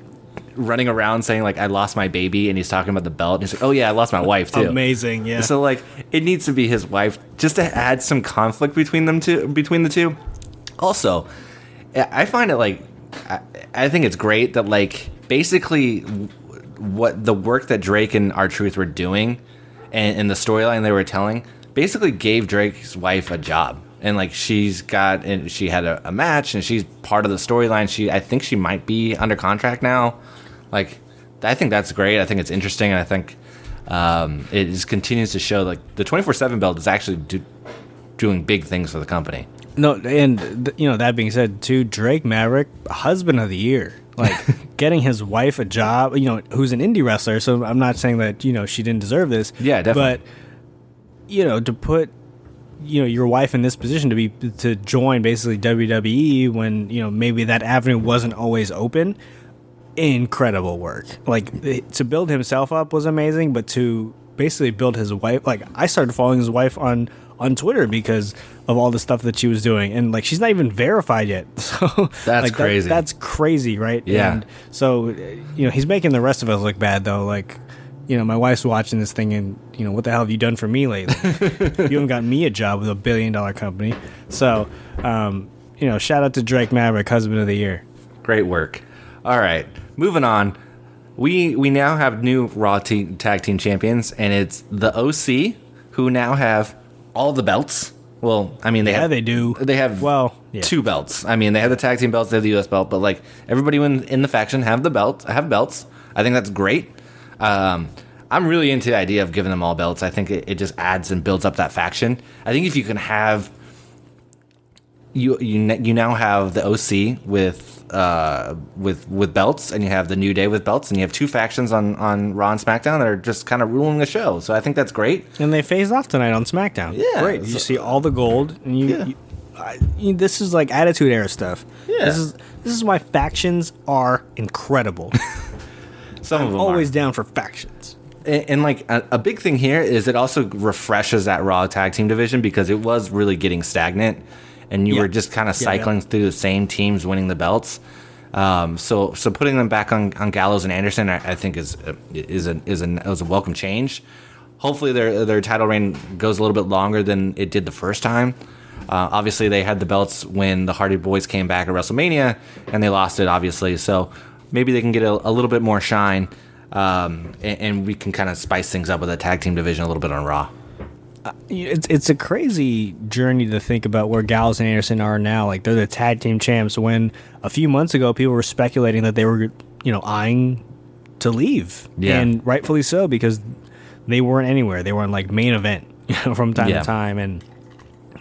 running around saying like I lost my baby and he's talking about the belt and he's like, Oh yeah, I lost my wife too. Amazing, yeah. So like it needs to be his wife just to add some conflict between them two between the two. Also, I find it like I, I think it's great that like basically what the work that Drake and R-Truth were doing and, and the storyline they were telling basically gave Drake's wife a job. And like she's got and she had a, a match and she's part of the storyline. She I think she might be under contract now. Like I think that's great. I think it's interesting and I think um, it just continues to show like the 24/7 belt is actually do, doing big things for the company. No, and th- you know that being said, too, Drake Maverick, husband of the year, like getting his wife a job. You know, who's an indie wrestler. So I'm not saying that you know she didn't deserve this. Yeah, definitely. But you know, to put you know your wife in this position to be to join basically WWE when you know maybe that avenue wasn't always open. Incredible work. Like to build himself up was amazing, but to basically build his wife, like I started following his wife on on Twitter because of all the stuff that she was doing, and like she's not even verified yet. So That's like, that- crazy. that's crazy, right? Yeah. And so you know he's making the rest of us look bad though. Like you know my wife's watching this thing, and you know what the hell have you done for me lately? you haven't got me a job with a billion dollar company. So um, you know shout out to Drake Maverick, husband of the year. Great work. All right, moving on. We we now have new Raw Tag Team Champions, and it's the OC who now have all the belts. Well, I mean they Yeah, have they do. They have Well, yeah. two belts. I mean they have the tag team belts, they have the US belt, but like everybody in, in the faction have the belt, have belts. I think that's great. Um, I'm really into the idea of giving them all belts. I think it, it just adds and builds up that faction. I think if you can have you you n- you now have the OC with uh with with belts, and you have the New Day with belts, and you have two factions on on Raw and SmackDown that are just kind of ruling the show. So I think that's great. And they phased off tonight on SmackDown. Yeah, great. You so- see all the gold, and you. Yeah. you, I, you this is like attitude era stuff. Yeah. This is this is why factions are incredible. Some of them Always are. down for factions. And, like a big thing here is it also refreshes that Raw tag team division because it was really getting stagnant, and you Yeah. were just kind of Yeah, yeah. cycling through the same teams winning the belts. Um, so so putting them back on, on Gallows and Anderson, I, I think is a, is a is a is a welcome change. Hopefully their their title reign goes a little bit longer than it did the first time. Uh, obviously they had the belts when the Hardy Boys came back at WrestleMania, and they lost it obviously. So maybe they can get a, a little bit more shine, um, and, and we can kind of spice things up with the tag team division a little bit on Raw. It's it's a crazy journey to think about where Gallows and Anderson are now. Like they're the tag team champs. When a few months ago people were speculating that they were, you know, eyeing to leave, Yeah. and rightfully so because they weren't anywhere. They weren't like main event, you know, from time Yeah. to time, and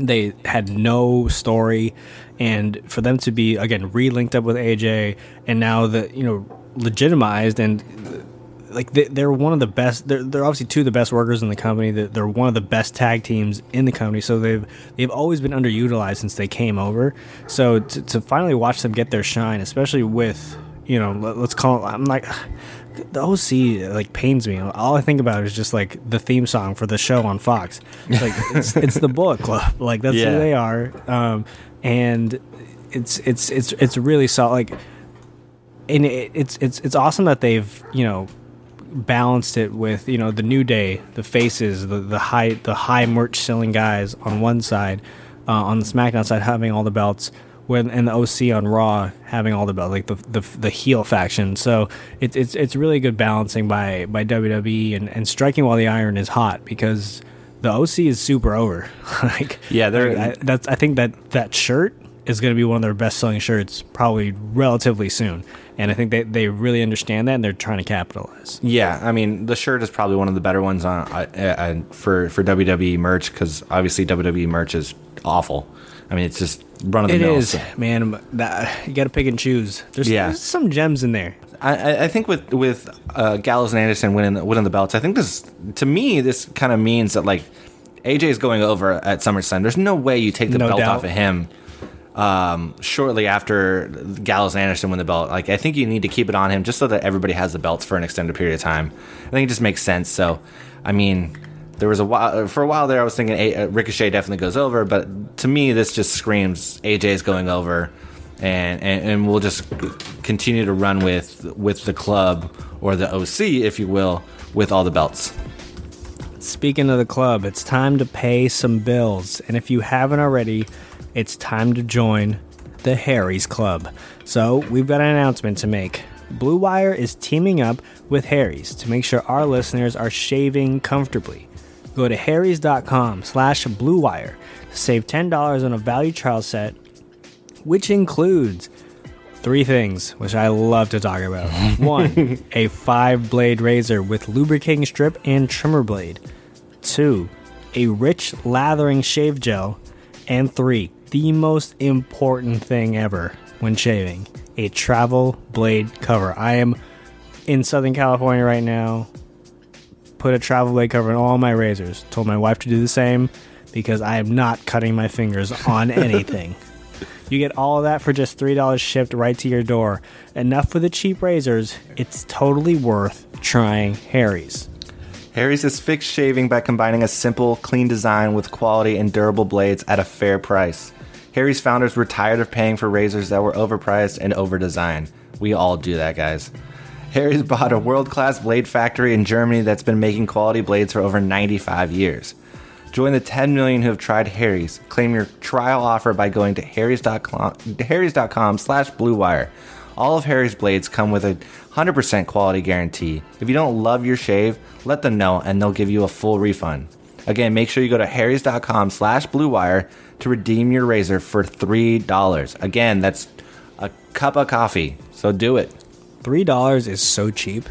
they had no story. And for them to be again re-linked up with AJ, and now the you know legitimized and like they, they're one of the best. They're, they're obviously two of the best workers in the company. They're, they're one of the best tag teams in the company. So they've they've always been underutilized since they came over. So to, to finally watch them get their shine, especially with you know let, us call it, I'm like the OC like pains me. All I think about is just like the theme song for the show on Fox. Like it's, it's the Bullet Club. Like that's Yeah. who they are. Um, and it's it's it's it's really solid. Like, and it, it's it's it's awesome that they've you know balanced it with you know the new day, the faces, the the high the high merch selling guys on one side, uh, on the SmackDown side having all the belts, when and the OC on Raw having all the belts, like the the, the heel faction. So it's it's it's really good balancing by by WWE and, and striking while the iron is hot because the OC is super over. like Yeah, they're- I, that's I think that that shirt is going to be one of their best selling shirts probably relatively soon. And I think they, they really understand that and they're trying to capitalize. Yeah, I mean the shirt is probably one of the better ones on uh, uh, for for WWE merch because obviously WWE merch is awful. I mean it's just run of the It mill. is, man. That, you got to pick and choose. There's, Yeah. there's some gems in there. I, I- think with with uh, Gallows and Anderson winning winning the belts, I think this to me this kind of means that like AJ is going over at SummerSlam. There's no way you take the No belt doubt. off of him um, shortly after Gallows and Anderson win the belt. Like I think you need to keep it on him just so that everybody has the belts for an extended period of time. I think it just makes sense. So, I mean. There was a while for a while there. I was thinking A- uh, Ricochet definitely goes over, but to me, this just screams AJ's going over, and, and and we'll just continue to run with with the club or the OC, if you will, with all the belts. Speaking of the club, it's time to pay some bills. And if you haven't already, it's time to join the Harry's Club. So we've got an announcement to make. Blue Wire is teaming up with Harry's to make sure our listeners are shaving comfortably. Go to harrys.com slash blue wire to save $10 on a value trial set, which includes three things, which I love to talk about. One, a five blade razor with lubricating strip and trimmer blade. Two, a rich lathering shave gel. And three, the most important thing ever when shaving a travel blade cover. I am in Southern California right now. Put a travel blade cover on all my razors. Told my wife to do the same because I am not cutting my fingers on anything. You get all of that for just $3 shipped right to your door. Enough for the cheap razors. It's totally worth trying Harry's. Harry's is fixed shaving by combining a simple, clean design with quality and durable blades at a fair price. Harry's founders were tired of paying for razors that were overpriced and overdesigned. We all do that, guys. Harry's bought a world class blade factory in Germany that's been making quality blades for over 95 years. Join the 10 million who have tried Harry's. Claim your trial offer by going to harrys.com, slash bluewire. All of Harry's blades come with a 100% quality guarantee. If you don't love your shave, let them know and they'll give you a full refund. Again, make sure you go to harrys.com slash bluewire to redeem your razor for $3. Again, that's a cup of coffee. So do it. $3 is so cheap.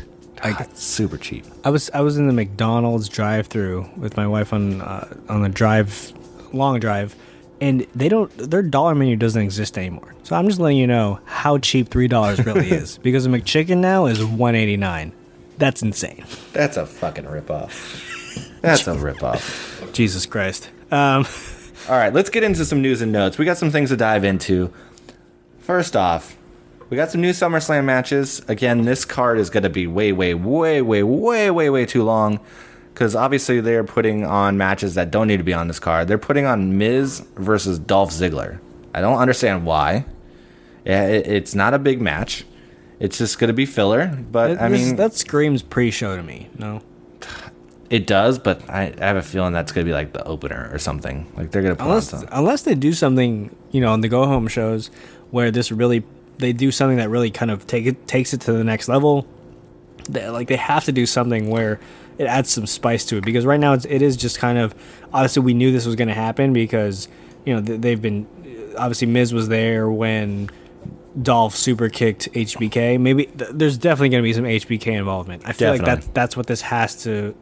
Like It's super cheap. I was I was in the McDonald's drive-through with my wife on uh, on the drive long drive and they don't their dollar menu doesn't exist anymore. So I'm just letting you know how cheap $3 really is because a McChicken now is 189. That's insane. That's a fucking ripoff. That's a ripoff. Jesus Christ. Um All right, let's get into some news and notes. We got some things to dive into. First off, we got some new SummerSlam matches. Again, this card is going to be way, way, way, way, way, way, way too long because obviously they're putting on matches that don't need to be on this card. They're putting on Miz versus Dolph Ziggler. I don't understand why. It's not a big match. It's just going to be filler, but I this- mean, that screams pre-show to me. No. It does. But I, I have a feeling that's going to be like the opener or something. Like they're going to put on Unless something. unless they do something, you know, on the go home shows where this really they do something that really kind of take it takes it to the next level. They, like they have to do something where it adds some spice to it because right now it's, it is just kind of obviously we knew this was going to happen because you know they've been obviously Miz was there when Dolph super kicked HBK. Maybe th- there's definitely going to be some HBK involvement. I feel like Definitely. that that's what this has to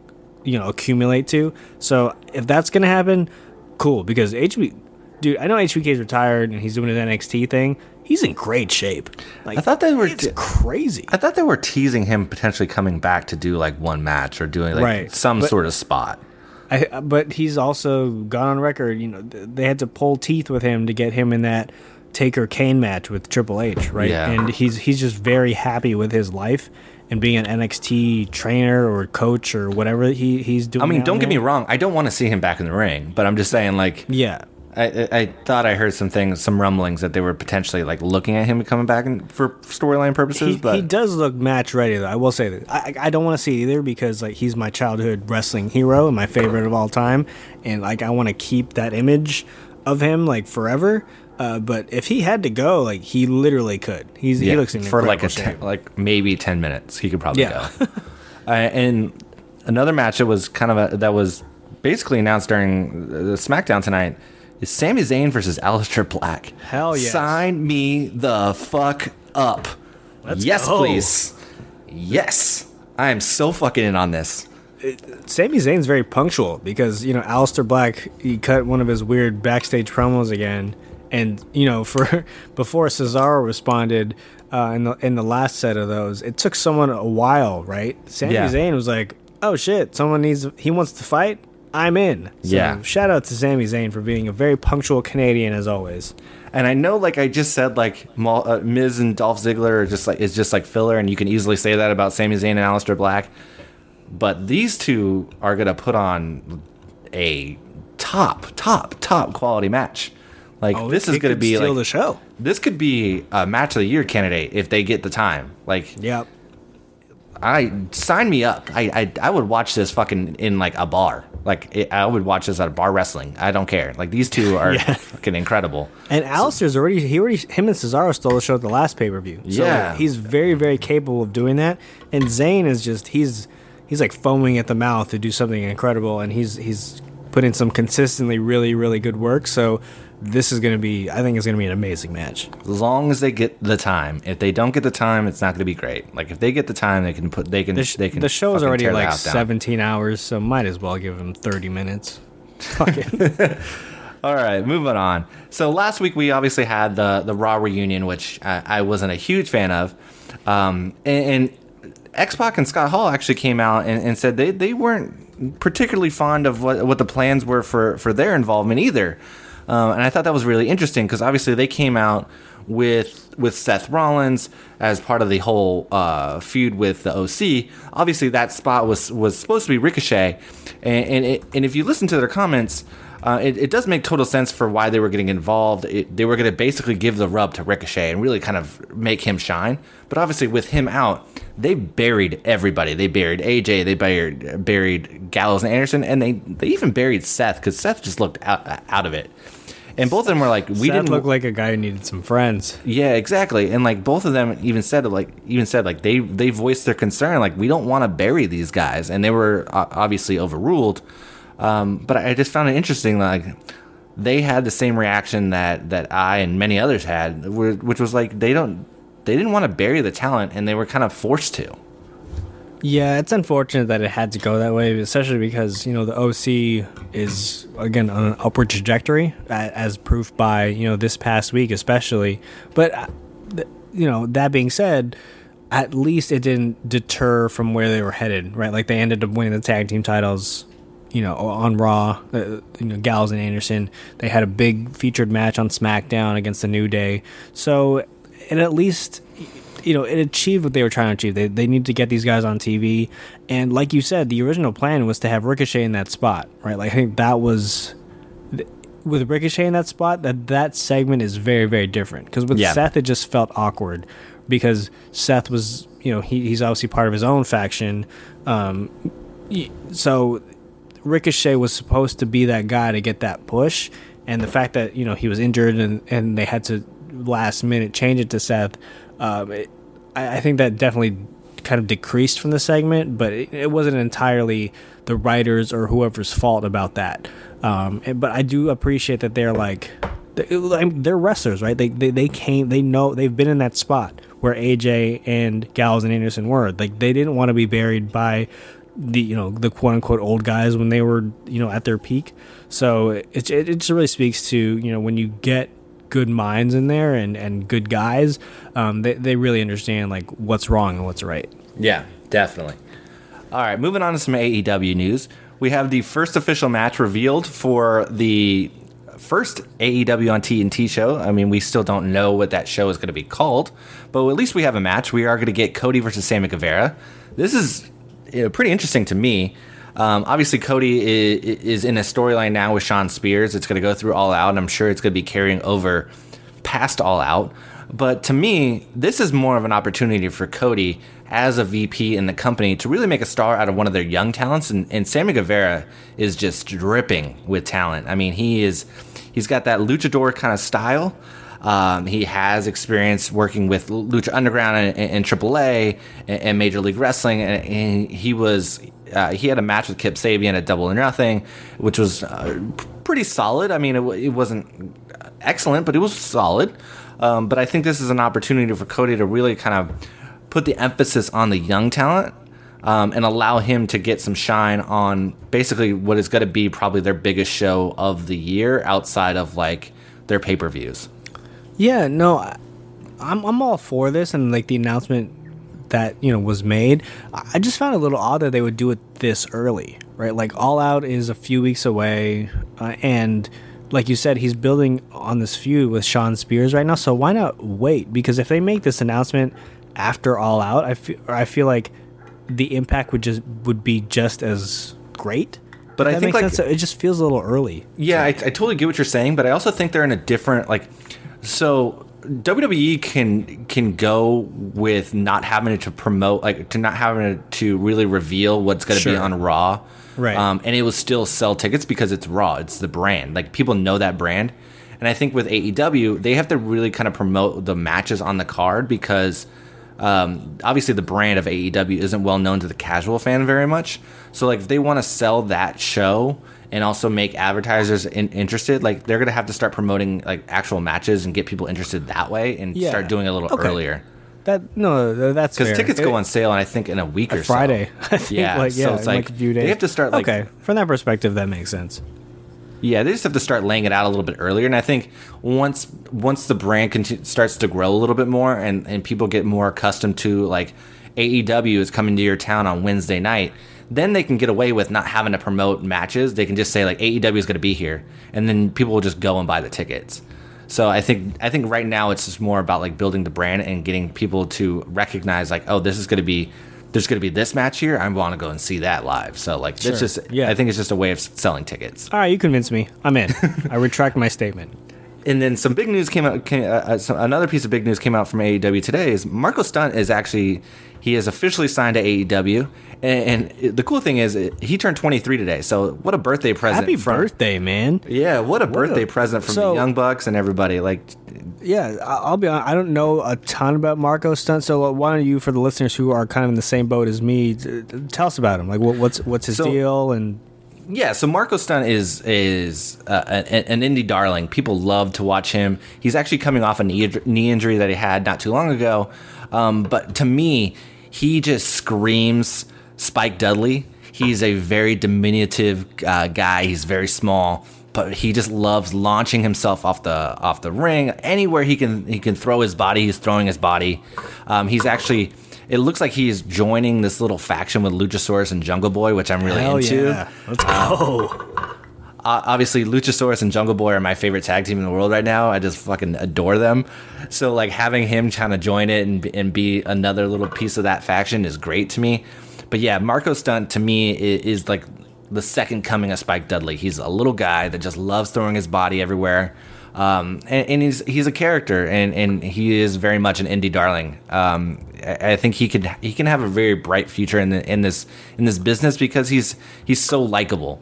you know accumulate to. So if that's going to happen, cool because HB dude, I know HBK's retired and he's doing his NXT thing. He's in great shape. Like I thought they were it's t- crazy. I thought they were teasing him potentially coming back to do like one match or doing like Right, some but- sort of spot. I, but he's also gone on record. You know, they had to pull teeth with him to get him in that Taker Kane match with Triple H, right? Yeah. And he's he's just very happy with his life, and being an NXT trainer or coach or whatever he he's doing. I mean, don't get me wrong. I don't want to see him back in the ring, but I'm just saying, like, Yeah, I, I, I thought I heard some things, some rumblings that they were potentially like looking at him coming back in, for storyline purposes. he, but he does look match ready though. I will say that I, I don't want to see either because like he's my childhood wrestling hero and my favorite of all time, and like I want to keep that image of him like forever. Uh, but if he had to go, like he literally could. He's he looks in for like a ten, like maybe ten minutes, he could probably Yeah. go. uh, and another match that was kind of a, that was basically announced during the SmackDown tonight is Sami Zayn versus Aleister Black. Hell yes. Sign me the fuck up. Let's yes, go. please. Yes, I am so fucking in on this. Sami Zayn's very punctual because you know Aleister Black he cut one of his weird backstage promos again, and you know for before Cesaro responded uh, in the in the last set of those, it took someone a while, right? Sami Yeah. Zayn was like, "Oh shit, someone needs he wants to fight, I'm in." So Yeah. shout out to Sami Zayn for being a very punctual Canadian as always. And I know, like I just said, like Mal- uh, Miz and Dolph Ziggler are just like is just like filler, and you can easily say that about Sami Zayn and Aleister Black. But these two are gonna put on a top, top, top quality match. Like Oh, this is gonna be steal like the show. this could be a match of the year candidate if they get the time. Like Yep. I sign me up. I I, I would watch this fucking in like a bar. Like it, I would watch this at a bar wrestling. I don't care. Like these two are Yeah. fucking incredible. And Aleister's already he already him and Cesaro stole the show at the last pay per view. So Yeah. he's very very capable of doing that. And Zayn is just he's he's like foaming at the mouth to do something incredible, and he's he's put in some consistently really really good work. So this is gonna be I think it's gonna be an amazing match. as long as they get the time. If they don't get the time, it's not going to be great. Like if they get the time, they can put they can The, sh- they can. the show's already like house down. 17 hours, so might as well give him 30 minutes. Fuck it. All right, moving on. So last week we obviously had the the Raw reunion, which I, I wasn't a huge fan of, um, and, and X Pac and Scott Hall actually came out and, and said they, they weren't particularly fond of what what the plans were for for their involvement either, um, and I thought that was really interesting because obviously they came out with with Seth Rollins as part of the whole uh, feud with the OC. Obviously, that spot was was supposed to be Ricochet, and and, it, and if you listen to their comments. Uh, it, it does make total sense for why they were getting involved. It, they were going to basically give the rub to Ricochet and really kind of make him shine. But obviously, with him out, they buried everybody. They buried AJ, they buried buried Gallows and Anderson, and they they even buried Seth because Seth just looked out out of it. And both of them were like, "We Seth didn't look like a guy who needed some friends. yeah, exactly. And like both of them even said like even said like they they voiced their concern like we don't want to bury these guys, and they were obviously overruled. Um, but I just found it interesting like they had the same reaction that that I and many others had, which was like they don't they didn't want to bury the talent, and they were kind of forced to. Yeah, it's unfortunate that it had to go that way, especially because you know the OC is again on an upward trajectory, as proof by you know this past week, especially. But uh, you know that being said, at least it didn't deter from where they were headed, right? Like they ended up winning the tag team titles, you know, on Raw. Uh, you know, Gallows and Anderson. They had a big featured match on SmackDown against the New Day, so it at least you know, it achieved what they were trying to achieve. They they need to get these guys on TV, and like you said, the original plan was to have Ricochet in that spot, right? Like I think that was th- with Ricochet in that spot. That that segment is very very different because with Yeah. Seth it just felt awkward because Seth was you know he, he's obviously part of his own faction, um, so Ricochet was supposed to be that guy to get that push, and the fact that you know he was injured and and they had to last minute change it to Seth, um, it, I, I think that definitely kind of decreased from the segment, but it, it wasn't entirely the writers or whoever's fault about that. Um, and- but I do appreciate that they're like. they- like, They're wrestlers, right? They, they they came. They know they've been in that spot where AJ and Gallows and Anderson were. Like they didn't want to be buried by the you know the quote unquote old guys when they were you know at their peak. So it it, it just really speaks to you know when you get good minds in there and and good guys, um, they they really understand like what's wrong and what's right. Yeah, definitely. All right, moving on to some AEW news. We have the first official match revealed for the first AEW on TNT show. I mean, we still don't know what that show is going to be called, but at least we have a match. We are going to get Cody versus Sammy Guevara. This is you know, pretty interesting to me. Um, obviously, Cody is, is in a storyline now with Shawn Spears. It's going to go through All Out, and I'm sure it's going to be carrying over past All Out. But to me, this is more of an opportunity for Cody as a VP in the company to really make a star out of one of their young talents. And, and Sammy Guevara is just dripping with talent. I mean, he is he's got that luchador kind of style. Um, he has experience working with Lucha Underground and, AAA and, and, Major League Wrestling, and, and he was uh, he had a match with Kip Sabian at Double or Nothing, which was uh, pretty solid. I mean, it, it wasn't excellent, but it was solid. Um, but I think this is an opportunity for Cody to really kind of put the emphasis on the young talent um, and allow him to get some shine on basically what is going to be probably their biggest show of the year outside of like their pay per views. Yeah, no, I'm I'm all for this and like the announcement that you know was made. I just found it a little odd that they would do it this early, right? Like All Out is a few weeks away, uh, and like you said, he's building on this feud with Shawn Spears right now. So why not wait? Because if they make this announcement after All Out, I feel I feel like the impact would just would be just as great. But I think like sense? it just feels a little early. Yeah, I, I totally get what you're saying, but I also think they're in a different like. So WWE can can go with not having to promote like to not having to really reveal what's going to sure. be on Raw Right. Um, and it will still sell tickets because it's Raw. It's the brand. Like people know that brand. And I think with AEW, they have to really kind of promote the matches on the card because um, obviously the brand of AEW isn't well known to the casual fan very much. So like if they want to sell that show and also make advertisers in, interested, like they're gonna have to start promoting like actual matches and get people interested that way and yeah. start doing it a little okay. earlier. That no, that's because tickets go on sale, and I think in a week or Friday. So. yeah, like, yeah, so it's like, like, a few days. They have to start. Like, okay, from that perspective, that makes sense. Yeah, they just have to start laying it out a little bit earlier, and I think once once the brand starts to grow a little bit more, and and people get more accustomed to like AEW is coming to your town on Wednesday night, then they can get away with not having to promote matches. They can just say like AEW is going to be here, and then people will just go and buy the tickets. So I think I think right now it's just more about like building the brand and getting people to recognize like, oh, this is going to be there's going to be this match here. I want to go and see that live. So like, sure. it's just yeah. I think it's just a way of selling tickets. All right, you convinced me. I'm in. I retract my statement. And then some big news came out. Came, uh, uh, some, another piece of big news came out from AEW today. Is Marco Stunt is actually he is officially signed to AEW, and, and, the cool thing is, he turned 23 today. So what a birthday present! Happy from, birthday, man! Yeah, what a what birthday a, present from so, the Young Bucks and everybody. Like, yeah, I'll be. I don't know a ton about Marco Stunt, so why don't you, for the listeners who are kind of in the same boat as me, tell us about him. Like, what's what's his so, deal and yeah, so Marco Stunt is is uh, an, an, indie darling. People love to watch him. He's actually coming off a knee, injury that he had not too long ago. Um, but to me, he just screams Spike Dudley. He's a very diminutive uh, guy. He's very small, but he just loves launching himself off the off the ring. Anywhere he can he can throw his body, he's throwing his body. Um, he's actually. It looks like he's joining this little faction with Luchasaurus and Jungle Boy, which I'm really Hell into. Yeah. Let's go. Uh, obviously Luchasaurus and Jungle Boy are my favorite tag team in the world right now. I just fucking adore them. So like having him kind of join it and and be another little piece of that faction is great to me. But yeah, Marco Stunt to me is, is like the second coming of Spike Dudley. He's a little guy that just loves throwing his body everywhere. Um, and, and, he's he's a character, and, and he is very much an indie darling. Um, I, think he could he can have a very bright future in the, in this in this business because he's he's so likable.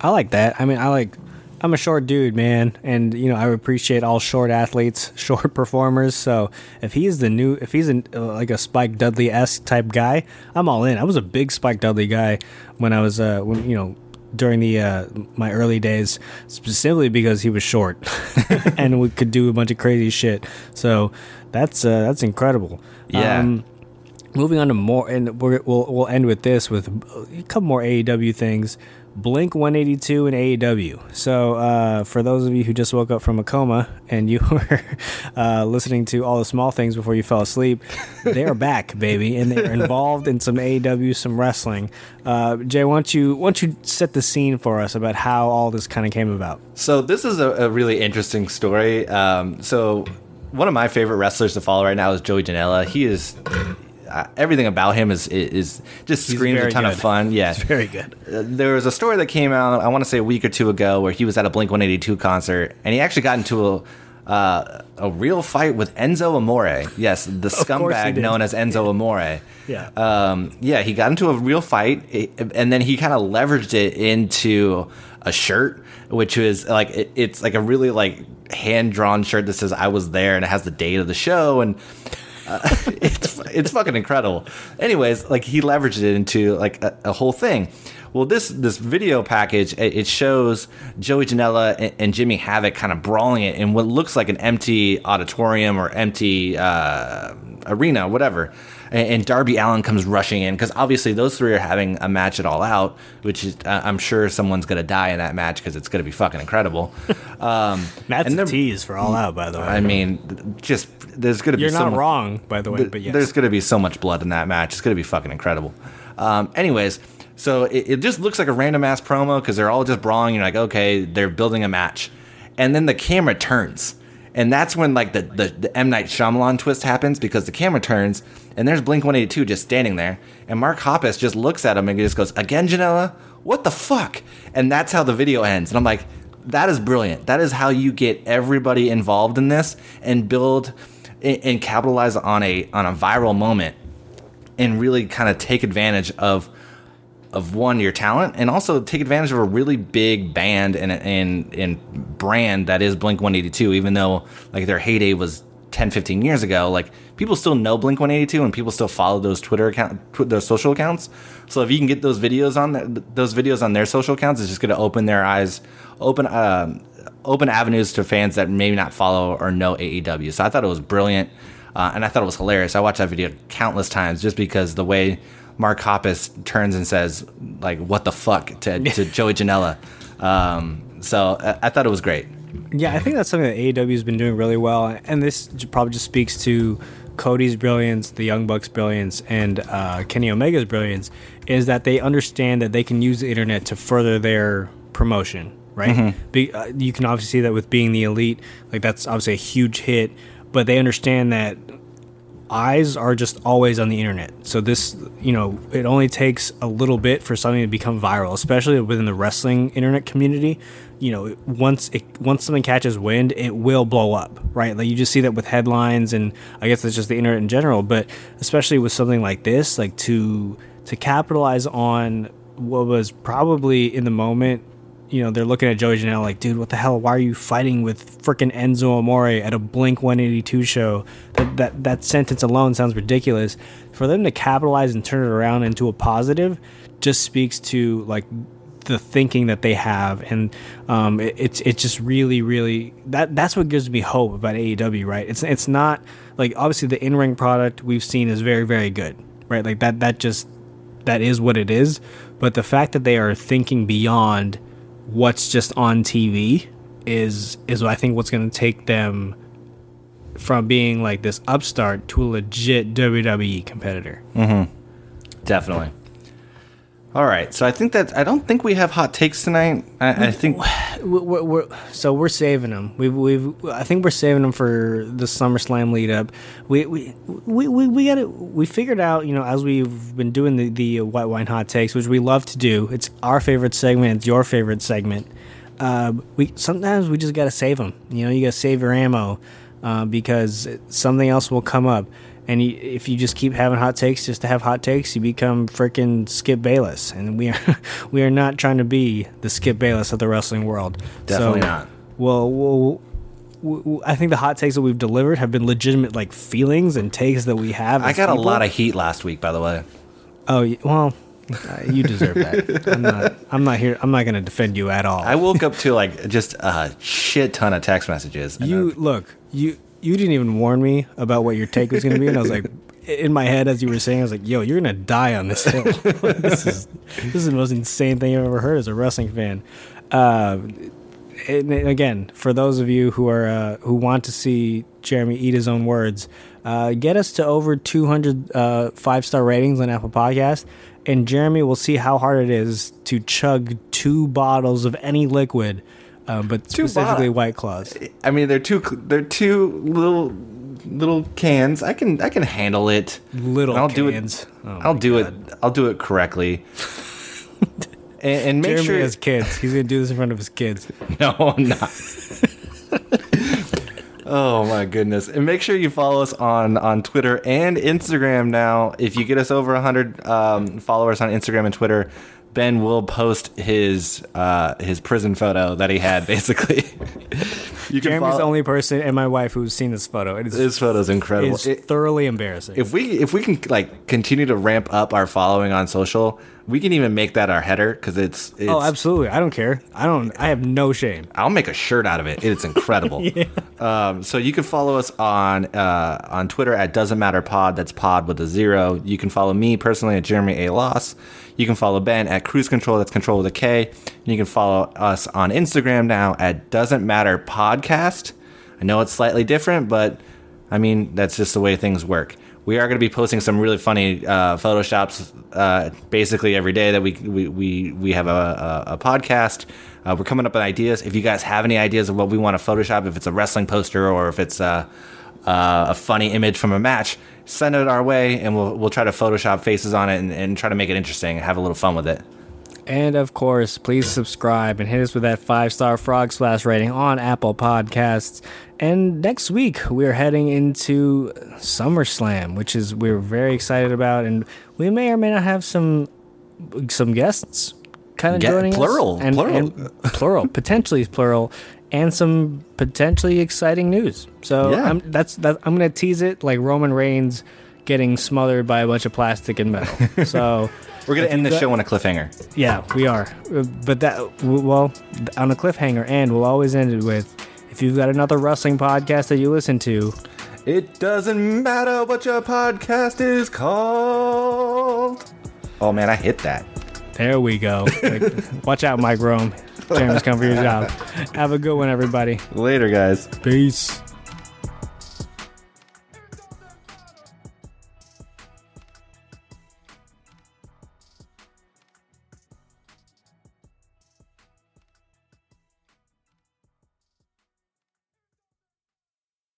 I like that. I mean, I like I'm a short dude, man, and you know I appreciate all short athletes, short performers. So if he's the new, if he's an, uh, like a Spike Dudley esque type guy, I'm all in. I was a big Spike Dudley guy when I was, uh, when you know, during the uh, my early days, specifically because he was short and we could do a bunch of crazy shit. So that's uh, that's incredible. Yeah. Um, moving on to more, and we're, we'll we'll end with this with a couple more AEW things. Blink 182 and AEW. So, uh, for those of you who just woke up from a coma and you were uh, listening to all the small things before you fell asleep, they are back, baby, and they're involved in some AEW, some wrestling. Uh, Jay, why don't you why don't you set the scene for us about how all this kind of came about? So this is a, a really interesting story. Um, so one of my favorite wrestlers to follow right now is Joey Janela. He is uh, everything about him is is just He's screams a ton good. of fun. Yeah, It's very good. Uh, there was a story that came out I want to say a week or two ago where he was at a Blink 182 concert and he actually got into a uh, a real fight with Enzo Amore. Yes, the scumbag known as Enzo Amore. Yeah. Um, yeah, he got into a real fight, and then he kind of leveraged it into a shirt, which was like it, it's like a really like hand drawn shirt that says "I was there" and it has the date of the show, and uh, it's it's fucking incredible. Anyways, like he leveraged it into like a, a whole thing. Well, this this video package it, it shows Joey Janela and, and Jimmy Havoc kind of brawling it in what looks like an empty auditorium or empty uh, arena, whatever. And, and Darby Allin comes rushing in because obviously those three are having a match at All Out, which is uh, I'm sure someone's gonna die in that match because it's gonna be fucking incredible. Um, That's and a tease for All Out, by the way. I mean, just there's gonna be You're so not much- wrong, by the way, th- but yes. There's going to be so much blood in that match. It's going to be fucking incredible. Um, anyways, so it, it just looks like a random ass promo because they're all just brawling. You're like, okay, they're building a match, and then the camera turns, and that's when like the the, the M Night Shyamalan twist happens because the camera turns and there's Blink 182 just standing there, and Mark Hoppus just looks at him and he just goes, again, Janela, what the fuck? And that's how the video ends, and I'm like. That is brilliant. That is how you get everybody involved in this and build and, and capitalize on a on a viral moment and really kind of take advantage of of one your talent and also take advantage of a really big band and and and brand that is Blink 182 even though like their heyday was 10 15 years ago like people still know Blink 182 and people still follow those Twitter account tw- those social accounts so if you can get those videos on the, those videos on their social accounts it's just going to open their eyes open um, open avenues to fans that maybe not follow or know AEW so I thought it was brilliant uh, and I thought it was hilarious. I watched that video countless times just because the way Mark Hoppus turns and says like "What the fuck" to, to Joey Janela. Um, so I, I thought it was great. Yeah, I think that's something that AEW has been doing really well, and this probably just speaks to Cody's brilliance, the Young Bucks' brilliance, and uh, Kenny Omega's brilliance. Is that they understand that they can use the internet to further their promotion, right? Be, uh, you can obviously see that with being the elite, like that's obviously a huge hit, but they understand that eyes are just always on the internet. So this, you know, it only takes a little bit for something to become viral, especially within the wrestling internet community. You know, once it once something catches wind, it will blow up, right? Like you just see that with headlines, and I guess it's just the internet in general. But especially with something like this, like to to capitalize on what was probably in the moment you know, they're looking at Joey Janela like, dude, what the hell? Why are you fighting with freaking Enzo Amore at a Blink 182 show? That, that that sentence alone sounds ridiculous. For them to capitalize and turn it around into a positive just speaks to like the thinking that they have, and um, it, it's it's just really really that that's what gives me hope about AEW. Right? It's it's not like obviously the in ring product we've seen is very very good. Right? Like that that just that is what it is. But the fact that they are thinking beyond what's just on TV is is I think what's going to take them from being like this upstart to a legit WWE competitor. Mm-hmm. Definitely. All right, so I think that I don't think we have hot takes tonight. I, I think We're, we're, so we're saving them. We've, we've I think we're saving them for the SummerSlam lead up. We we we we, we got it. We figured out you know as we've been doing the the white wine hot takes, which we love to do. It's our favorite segment. It's your favorite segment. Uh, we sometimes we just got to save them. You know, you got to save your ammo uh, because something else will come up. And you, if you just keep having hot takes just to have hot takes, you become freaking Skip Bayless, and we are we are not trying to be the Skip Bayless of the wrestling world. Definitely So, not. Well, well, I think the hot takes that we've delivered have been legitimate, like feelings and takes that we have. I got a lot of heat last week, by the way. Oh well, uh, you deserve that. I'm not. I'm not here. I'm not going to defend you at all. I woke up to like just a shit ton of text messages. you look. You you didn't even warn me about what your take was going to be, and I was like, in my head as you were saying, I was like, "Yo, you're gonna die on this hill. this is this is the most insane thing I've ever heard as a wrestling fan." Uh, and again, for those of you who are uh, who want to see Jeremy eat his own words, uh, get us to over 200 uh, five star ratings on Apple Podcast, and Jeremy will see how hard it is to chug two bottles of any liquid, uh, but Two specifically bot- White Claws. I mean, they're two they're two little little cans. I can I can handle it. Little I'll do it. cans. Oh I'll do God. it. I'll do it correctly. and, and make Jeremy sure has kids. He's gonna do this in front of his kids. No, I'm not. oh my goodness! And make sure you follow us on on Twitter and Instagram. Now, if you get us over hundred um, followers on Instagram and Twitter, Ben will post his uh, his prison photo that he had. Basically, you can Jeremy's the only person and my wife who's seen this photo. It is This photo's incredible. it's It- thoroughly embarrassing. if we if we can like continue to ramp up our following on social, we can even make that our header because it's, it's oh, absolutely. I don't care. I don't. I have no shame. I'll make a shirt out of it. It's incredible. yeah. um, so you can follow us on uh, on Twitter at doesn't matter pod. That's pod with a zero. You can follow me personally at Jeremy A Loss. You can follow Ben at Cruise Control. That's Control with a K. And you can follow us on Instagram now at doesn't matter podcast. I know it's slightly different, but I mean that's just the way things work. We are going to be posting some really funny uh, photoshops uh, basically every day that we we we, we have a, a, a podcast. Uh, we're coming up with ideas. If you guys have any ideas of what we want to Photoshop, if it's a wrestling poster or if it's a, a funny image from a match, send it our way, and we'll we'll try to Photoshop faces on it and, and try to make it interesting and have a little fun with it. And of course, please subscribe and hit us with that five star frog splash rating on Apple Podcasts. And next week, we're heading into SummerSlam, which is we're very excited about, and we may or may not have some some guests kind of Ge- joining plural, us. And, plural. and plural, potentially plural, and some potentially exciting news. So Yeah. I'm, that's that. I'm gonna tease it like Roman Reigns getting smothered by a bunch of plastic and metal. So. We're gonna end the show on a cliffhanger. Yeah, we are. Uh, But that, well, on a cliffhanger, and we'll always end it with if you've got another wrestling podcast that you listen to, It doesn't matter what your podcast is called. Oh man, I hit that. there we go. Like, watch out, Mike Rome. Jeremy's coming for your job. Have a good one, everybody. Later, guys. Peace.